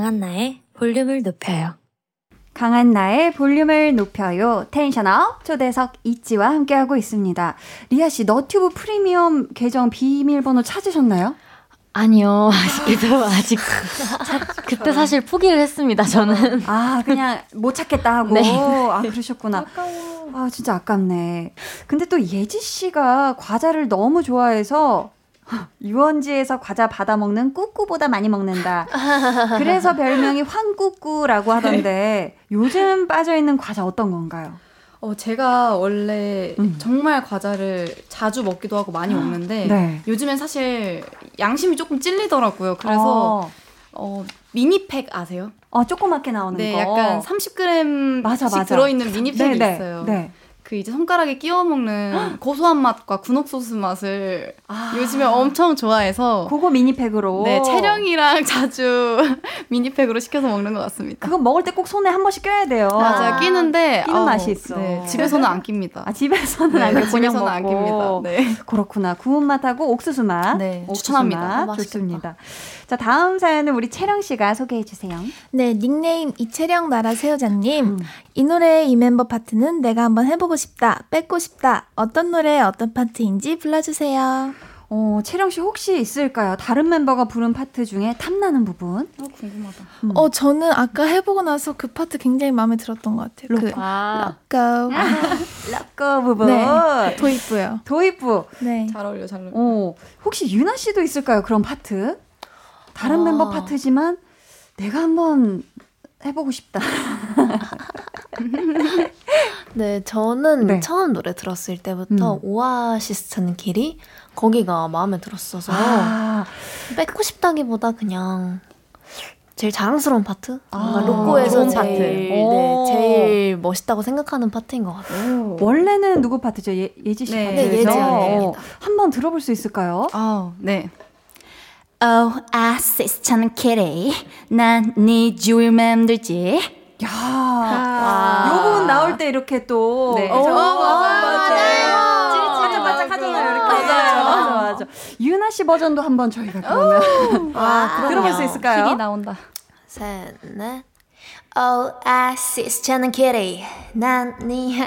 강한나의 볼륨을 높여요. 강한 나의 볼륨을 높여요. 텐션업 초대석 이지와 함께하고 있습니다. 리아 씨 너튜브 프리미엄 계정 비밀번호 찾으셨나요? 아니요, [laughs] 아쉽게도 아직. 사- 그때 사실 포기를 했습니다, 저는. 아 그냥 못 찾겠다 하고 네. 아 그러셨구나. 아 진짜 아깝네. 근데 또 예지 씨가 과자를 너무 좋아해서 유원지에서 과자 받아 먹는 꾸꾸보다 많이 먹는다. 그래서 별명이 황꾸꾸라고 하던데 요즘 빠져 있는 과자 어떤 건가요? 어, 제가 원래 음. 정말 과자를 자주 먹기도 하고 많이 먹는데 네. 요즘엔 사실 양심이 조금 찔리더라고요. 그래서 어, 어, 미니팩 아세요? 어, 조그맣게 나오는 네, 거. 약간 30g씩 맞아, 맞아. 들어있는 미니팩이 네, 네, 있어요. 네. 그 이제 손가락에 끼워 먹는 고소한 맛과 군옥 소스 맛을 아, 요즘에 엄청 좋아해서 그거 미니팩으로. 네, 채령이랑 자주 [laughs] 미니팩으로 시켜서 먹는 것 같습니다. 그거 먹을 때 꼭 손에 한 번씩 껴야 돼요. 맞아요. 끼는데 끼는 아우, 맛이 있어. 네, 집에서는 안 낍니다. 아, 집에서는 네, 안 껴, 그냥 집에서는 안 먹고. 낍니다. 네. 그렇구나. 구운 맛하고 옥수수 맛. 네, 옥수수 추천합니다. 맛. 좋습니다. 자, 다음 사연은 우리 채령 씨가 소개해 주세요. 네, 닉네임 이채령 나라 새우자님. 음. 이 노래의 이 멤버 파트는 내가 한번 해보고 싶다, 뺏고 싶다. 어떤 노래, 어떤 파트인지 불러주세요. 어, 채령 씨 혹시 있을까요? 다른 멤버가 부른 파트 중에 탐나는 부분? 어, 궁금하다. 음. 어, 저는 아까 해보고 나서 그 파트 굉장히 마음에 들었던 것 같아요. 그, 아, 고. 락거 [laughs] 부분. 네, 도입부요. 도입부. 네. 잘 어울려, 잘 어울려. 어, 혹시 유나 씨도 있을까요? 그런 파트? 다른 아. 멤버 파트지만 내가 한번 해보고 싶다. [laughs] [laughs] 네, 저는 네. 처음 노래 들었을 때부터 음. 오아시스 찾는 길이 거기가 마음에 들었어서 아, 뺏고 싶다기보다 그냥 제일 자랑스러운 파트? 아, 로꼬에서 제일, 파트. 네, 오. 제일 멋있다고 생각하는 파트인 것 같아요. 원래는 누구 파트죠? 예, 예지 씨 네, 파트죠? 네, 예지 한번 들어볼 수 있을까요? 아, 네. 오 아시스 찾는 길이 난네 주위를 맴돌지 야, 와. 요 부분 나올 때 이렇게 또. 네. 어, 어, 맞아요. 맞아요. 반짝반짝 하잖아요. 이렇게. 맞아요. 맞아, 맞아. 유나 씨 버전도 한번 저희가 그러면 와, [laughs] 들어볼 수 있을까요? 힐이 나온다. 셋, 넷. 오아시스 저는 키리 난네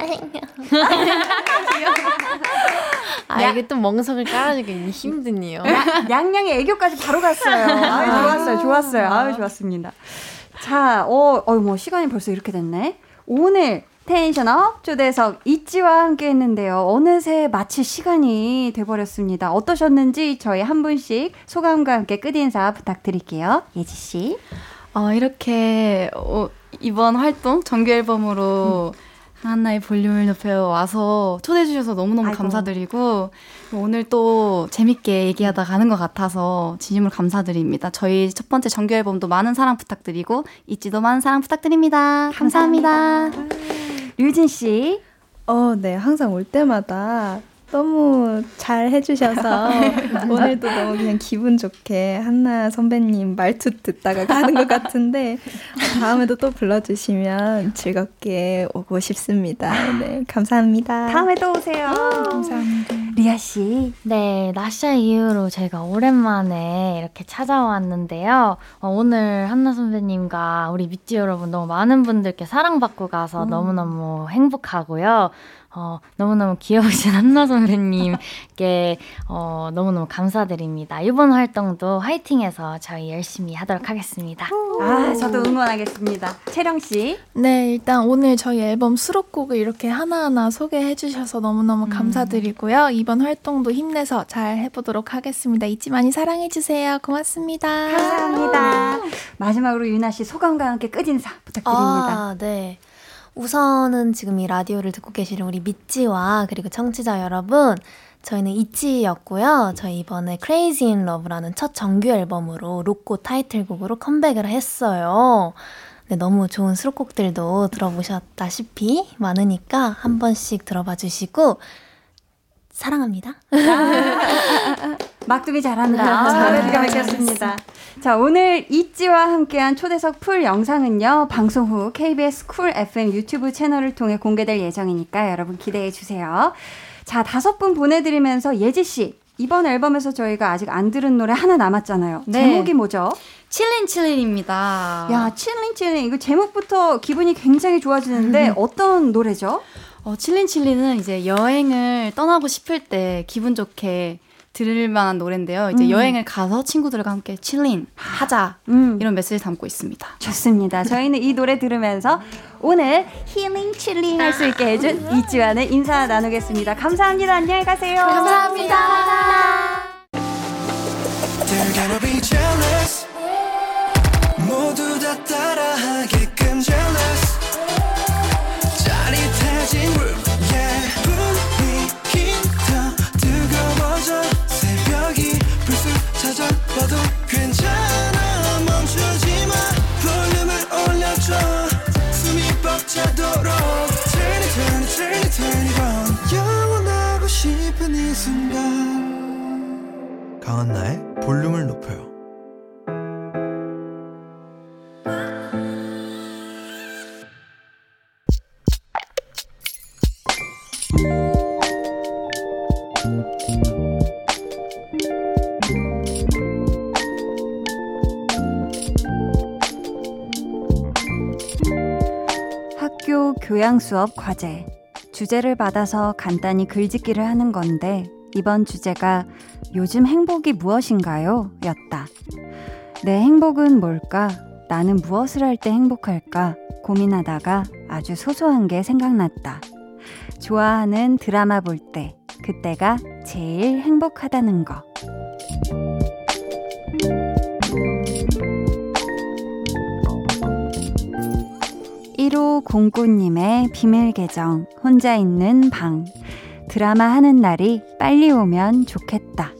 아 이게 또 멍석을 깔아주기 힘드네요. 양양의 애교까지 바로 갔어요. 아유, 좋았어요. 좋았어요. 아유, 좋았습니다. 자, 어, 어, 뭐, 시간이 벌써 이렇게 됐네. 오늘 텐션업 초대석 이지와 함께 했는데요. 어느새 마칠 시간이 돼버렸습니다. 어떠셨는지 저희 한 분씩 소감과 함께 끝인사 부탁드릴게요. 예지씨. 어, 이렇게 어, 이번 활동 정규 앨범으로 하나의 볼륨을 높여 와서 초대해 주셔서 너무너무 아이고. 감사드리고 오늘 또 재밌게 얘기하다 가는 것 같아서 진심으로 감사드립니다. 저희 첫 번째 정규 앨범도 많은 사랑 부탁드리고 있지도 많은 사랑 부탁드립니다. 감사합니다. 류진 씨. 어, 네. 항상 올 때마다 너무 잘 해주셔서 [laughs] 오늘도 너무 그냥 기분 좋게 한나 선배님 말투 듣다가 가는 것 같은데 다음에도 또 불러주시면 즐겁게 오고 싶습니다. 네, 감사합니다. 다음에 또 오세요. 감사합니다. 리아 씨. 네, 나샤 이후로 제가 오랜만에 이렇게 찾아왔는데요. 어, 오늘 한나 선배님과 우리 미찌 여러분 너무 많은 분들께 사랑받고 가서 너무너무 행복하고요. 어, 너무너무 귀여우신 [laughs] 한나 선배님께 어, 너무너무 감사드립니다. 이번 활동도 화이팅해서 저희 열심히 하도록 하겠습니다. 아, 저도 응원하겠습니다. 채령 씨. 네, 일단 오늘 저희 앨범 수록곡을 이렇게 하나하나 소개해 주셔서 너무너무 음. 감사드리고요. 이번 활동도 힘내서 잘 해보도록 하겠습니다. 잊지 많이 사랑해 주세요. 고맙습니다. 감사합니다. 마지막으로 유나 씨 소감과 함께 끝인사 부탁드립니다. 아, 네. 우선은 지금 이 라디오를 듣고 계시는 우리 믿지와 그리고 청취자 여러분, 저희는 있지였고요. 저희 이번에 Crazy in Love라는 첫 정규 앨범으로 로꼬 타이틀곡으로 컴백을 했어요. 네, 너무 좋은 수록곡들도 들어보셨다시피 많으니까 한 번씩 들어봐 주시고 사랑합니다. [laughs] 막둥이 잘한다. 잘해주가 막혔습니다. 자, 오늘 있지와 함께한 초대석 풀 영상은요, 방송 후 KBS 쿨 FM 유튜브 채널을 통해 공개될 예정이니까 여러분 기대해 주세요. 자, 다섯 분 보내드리면서 예지씨, 이번 앨범에서 저희가 아직 안 들은 노래 하나 남았잖아요. 네. 제목이 뭐죠? 칠린 칠린입니다. 야, 칠링칠링. 이거 제목부터 기분이 굉장히 좋아지는데 [laughs] 어떤 노래죠? 어, 칠린칠린은 이제 여행을 떠나고 싶을 때 기분 좋게 들을 만한 노래인데요. 이제 음. 여행을 가서 친구들과 함께 칠린 하자 음. 이런 메시지 담고 있습니다. 좋습니다. 저희는 이 노래 들으면서 오늘 힐링 칠링 할 수 있게 해준 이지와는 인사 나누겠습니다. 감사합니다. 안녕히 가세요. They're gonna be jealous 모두 다 따라하게끔 강한나의 볼륨을 높여요. 학교 교양 수업 과제. 주제를 받아서 간단히 글짓기를 하는 건데, 이번 주제가 요즘 행복이 무엇인가요? 였다. 내 행복은 뭘까? 나는 무엇을 할 때 행복할까? 고민하다가 아주 소소한 게 생각났다. 좋아하는 드라마 볼 때, 그때가 제일 행복하다는 거. 1509님의 비밀 계정, 혼자 있는 방. 드라마 하는 날이 빨리 오면 좋겠다.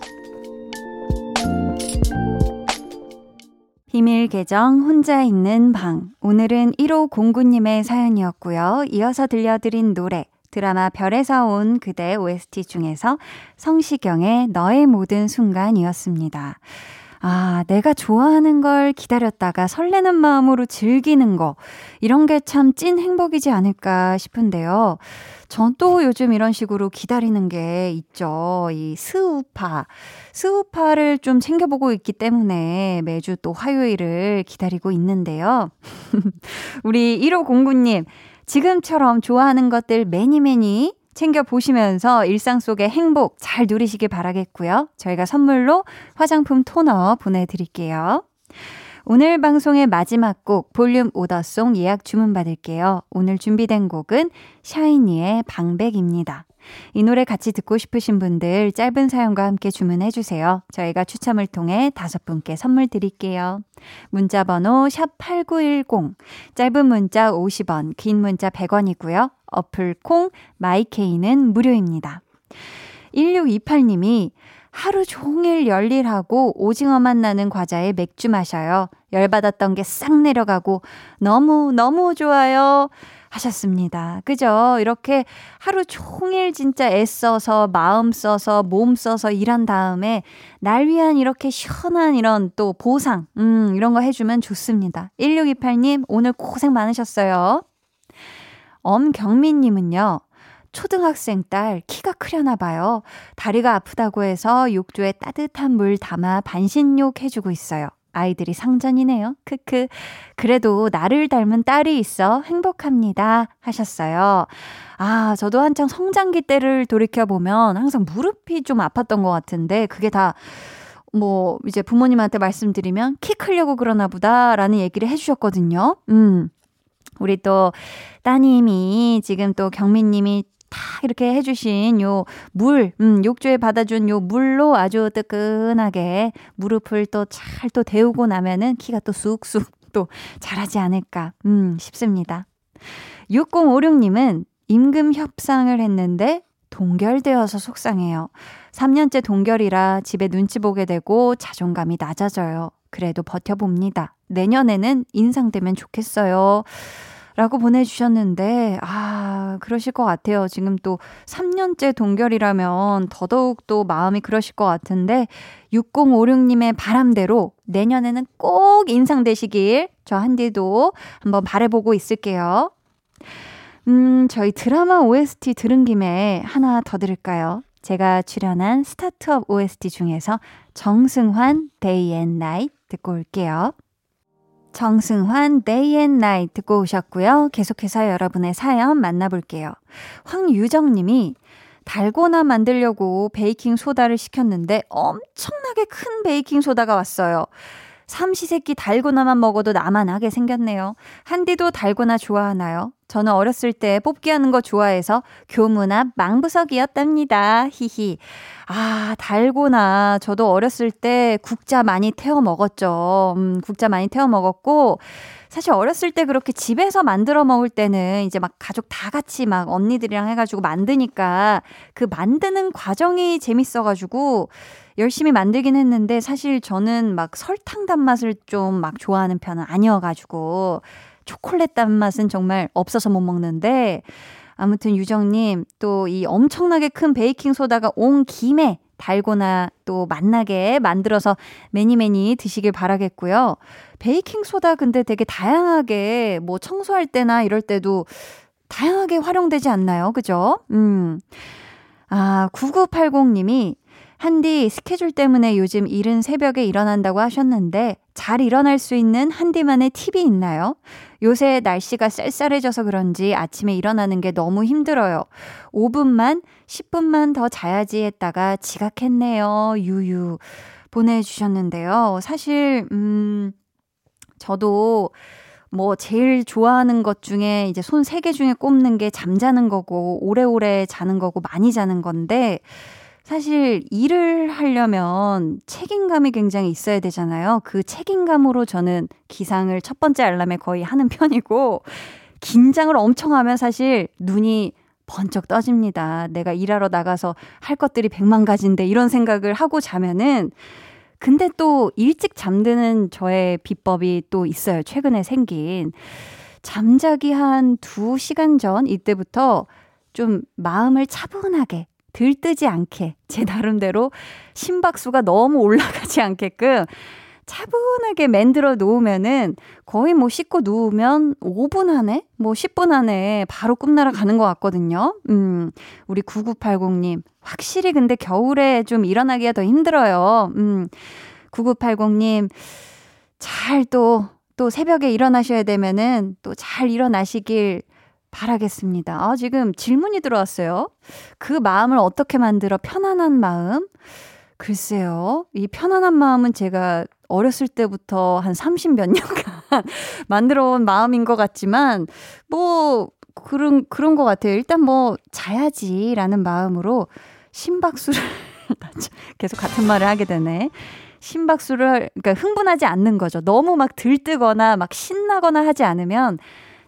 비밀 계정, 혼자 있는 방. 오늘은 1509님의 사연이었고요. 이어서 들려드린 노래, 드라마 별에서 온 그대 OST 중에서 성시경의 너의 모든 순간이었습니다. 아, 내가 좋아하는 걸 기다렸다가 설레는 마음으로 즐기는 거. 이런 게 참 찐 행복이지 않을까 싶은데요. 전 또 요즘 이런 식으로 기다리는 게 있죠. 이 스우파. 스우파를 좀 챙겨보고 있기 때문에 매주 또 화요일을 기다리고 있는데요. [laughs] 우리 1509님, 지금처럼 좋아하는 것들 매니 매니 챙겨보시면서 일상 속의 행복 잘 누리시길 바라겠고요. 저희가 선물로 화장품 토너 보내드릴게요. 오늘 방송의 마지막 곡 볼륨 오더송 예약 주문 받을게요. 오늘 준비된 곡은 샤이니의 방백입니다. 이 노래 같이 듣고 싶으신 분들 짧은 사연과 함께 주문해 주세요. 저희가 추첨을 통해 다섯 분께 선물 드릴게요. 문자 번호 샵8910 짧은 문자 50원, 긴 문자 100원이고요. 어플 콩 마이케이는 무료입니다. 1628님이 하루 종일 열일하고 오징어만 나는 과자에 맥주 마셔요. 열받았던 게 싹 내려가고 너무 너무 좋아요. 하셨습니다. 그죠? 이렇게 하루 종일 진짜 애써서 마음 써서 몸 써서 일한 다음에 날 위한 이렇게 시원한 이런 또 보상, 음, 이런 거 해주면 좋습니다. 1628님, 오늘 고생 많으셨어요. 엄경민님은요, 초등학생 딸 키가 크려나 봐요. 다리가 아프다고 해서 욕조에 따뜻한 물 담아 반신욕 해주고 있어요. 아이들이 상전이네요. 크크. 그래도 나를 닮은 딸이 있어 행복합니다. 하셨어요. 아, 저도 한창 성장기 때를 돌이켜보면 항상 무릎이 좀 아팠던 것 같은데 그게 다 뭐, 이제 부모님한테 말씀드리면 키 크려고 그러나 보다라는 얘기를 해주셨거든요. 음. 우리 또 따님이 지금 또 경민님이 다 이렇게 해주신 요 물, 음, 욕조에 받아준 요 물로 아주 뜨끈하게 무릎을 또 잘또 데우고 나면은 키가 또 쑥쑥 또 자라지 않을까, 음, 싶습니다. 6056님은 임금 협상을 했는데 동결되어서 속상해요. 3년째 동결이라 집에 눈치 보게 되고 자존감이 낮아져요. 그래도 버텨봅니다. 내년에는 인상되면 좋겠어요. 라고 보내주셨는데, 아, 그러실 것 같아요. 지금 또 3년째 동결이라면 더더욱 또 마음이 그러실 것 같은데, 6056님의 바람대로 내년에는 꼭 인상되시길 저 한디도 한번 바래보고 있을게요. 음, 저희 드라마 OST 들은 김에 하나 더 들을까요? 제가 출연한 스타트업 OST 중에서 정승환 Day and Night 듣고 올게요. 정승환 Day and Night 듣고 오셨고요. 계속해서 여러분의 사연 만나볼게요. 황유정 님이 달고나 만들려고 베이킹 소다를 시켰는데 엄청나게 큰 베이킹 소다가 왔어요. 삼시세끼 달고나만 먹어도 나만 하게 생겼네요. 한디도 달고나 좋아하나요? 저는 어렸을 때 뽑기 하는 거 좋아해서 교문 앞 망부석이었답니다. 히히. 아, 달고나. 저도 어렸을 때 국자 많이 태워 먹었죠. 음, 국자 많이 태워 먹었고, 사실 어렸을 때 그렇게 집에서 만들어 먹을 때는 이제 막 가족 다 같이 막 언니들이랑 해가지고 만드니까 그 만드는 과정이 재밌어가지고 열심히 만들긴 했는데 사실 저는 막 설탕 단맛을 좀 막 좋아하는 편은 아니어가지고 초콜릿 단맛은 정말 없어서 못 먹는데 아무튼 유정님 또 이 엄청나게 큰 베이킹 소다가 온 김에 달고나 또 맛나게 만들어서 매니매니 드시길 바라겠고요. 베이킹 소다 근데 되게 다양하게 뭐 청소할 때나 이럴 때도 다양하게 활용되지 않나요? 그죠? 음. 아, 9980님이 한디 스케줄 때문에 요즘 이른 새벽에 일어난다고 하셨는데 잘 일어날 수 있는 한디만의 팁이 있나요? 요새 날씨가 쌀쌀해져서 그런지 아침에 일어나는 게 너무 힘들어요. 5분만, 10분만 더 자야지 했다가 지각했네요. 유유. 보내주셨는데요. 사실, 음, 저도 뭐 제일 좋아하는 것 중에 이제 손 세 개 중에 꼽는 게 잠자는 거고 오래오래 자는 거고 많이 자는 건데 사실 일을 하려면 책임감이 굉장히 있어야 되잖아요. 그 책임감으로 저는 기상을 첫 번째 알람에 거의 하는 [laughs] 편이고 긴장을 엄청 하면 사실 눈이 번쩍 떠집니다. 내가 일하러 나가서 할 것들이 백만 가지인데 이런 생각을 하고 자면은 근데 또 일찍 잠드는 저의 비법이 또 있어요. 최근에 생긴. 잠자기 한 2시간 전 이때부터 좀 마음을 차분하게 들뜨지 않게 제 나름대로 심박수가 너무 올라가지 않게끔 차분하게 만들어 놓으면은 거의 뭐 씻고 누우면 5분 안에, 뭐 10분 안에 바로 꿈나라 가는 것 같거든요. 음, 우리 9980님. 확실히 근데 겨울에 좀 일어나기가 더 힘들어요. 음, 9980님. 잘 또, 또 새벽에 일어나셔야 되면은 또 잘 일어나시길 바라겠습니다. 아, 지금 질문이 들어왔어요. 그 마음을 어떻게 만들어 편안한 마음? 글쎄요. 이 편안한 마음은 제가 어렸을 때부터 한 30 몇 년간 [laughs] 만들어 온 마음인 것 같지만, 뭐, 그런, 그런 것 같아요. 일단 뭐, 자야지라는 마음으로 심박수를, [laughs] 계속 같은 말을 하게 되네. 심박수를, 그러니까 흥분하지 않는 거죠. 너무 막 들뜨거나 막 신나거나 하지 않으면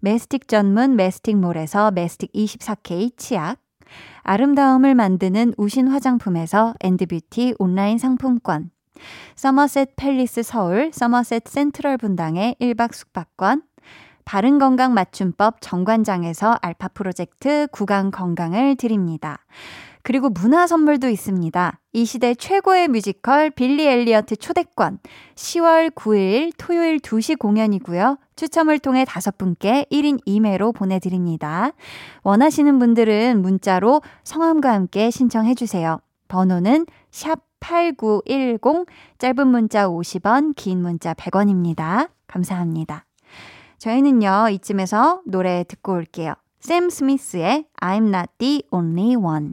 메스틱 전문 메스틱몰에서 메스틱 24K 치약, 아름다움을 만드는 우신 화장품에서 엔드뷰티 온라인 상품권, 서머셋 팰리스 서울 서머셋 센트럴 분당의 1박 숙박권, 바른 건강 맞춤법 정관장에서 알파 프로젝트 구강 건강을 드립니다. 그리고 문화 선물도 있습니다. 이 시대 최고의 뮤지컬 빌리 엘리어트 초대권 10월 9일 토요일 2시 공연이고요. 추첨을 통해 다섯 분께 1인 2매로 보내드립니다. 원하시는 분들은 문자로 성함과 함께 신청해 주세요. 번호는 샵 8910 짧은 문자 50원 긴 문자 100원입니다. 감사합니다. 저희는요 이쯤에서 노래 듣고 올게요. 샘 스미스의 I'm not the only one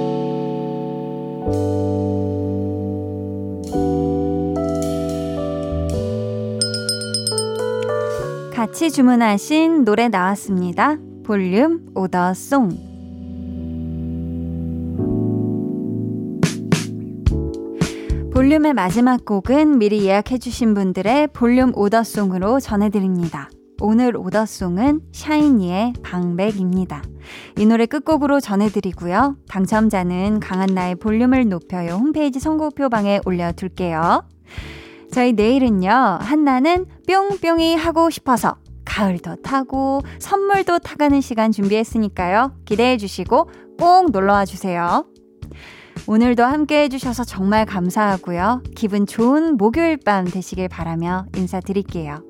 같이 주문하신 노래 나왔습니다. 볼륨 오더송. 볼륨의 마지막 곡은 미리 예약해주신 분들의 볼륨 오더송으로 전해드립니다. 오늘 오더송은 샤이니의 방백입니다. 이 노래 끝곡으로 전해드리고요. 당첨자는 강한나의 볼륨을 높여요 홈페이지 선곡표방에 올려둘게요. 저희 내일은요, 한나는 뿅뿅이 하고 싶어서 가을도 타고 선물도 타가는 시간 준비했으니까요. 기대해 주시고 꼭 놀러 와 주세요. 오늘도 함께 해주셔서 정말 감사하고요. 기분 좋은 목요일 밤 되시길 바라며 인사드릴게요.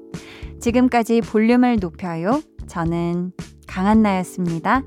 지금까지 볼륨을 높여요. 저는 강한나였습니다.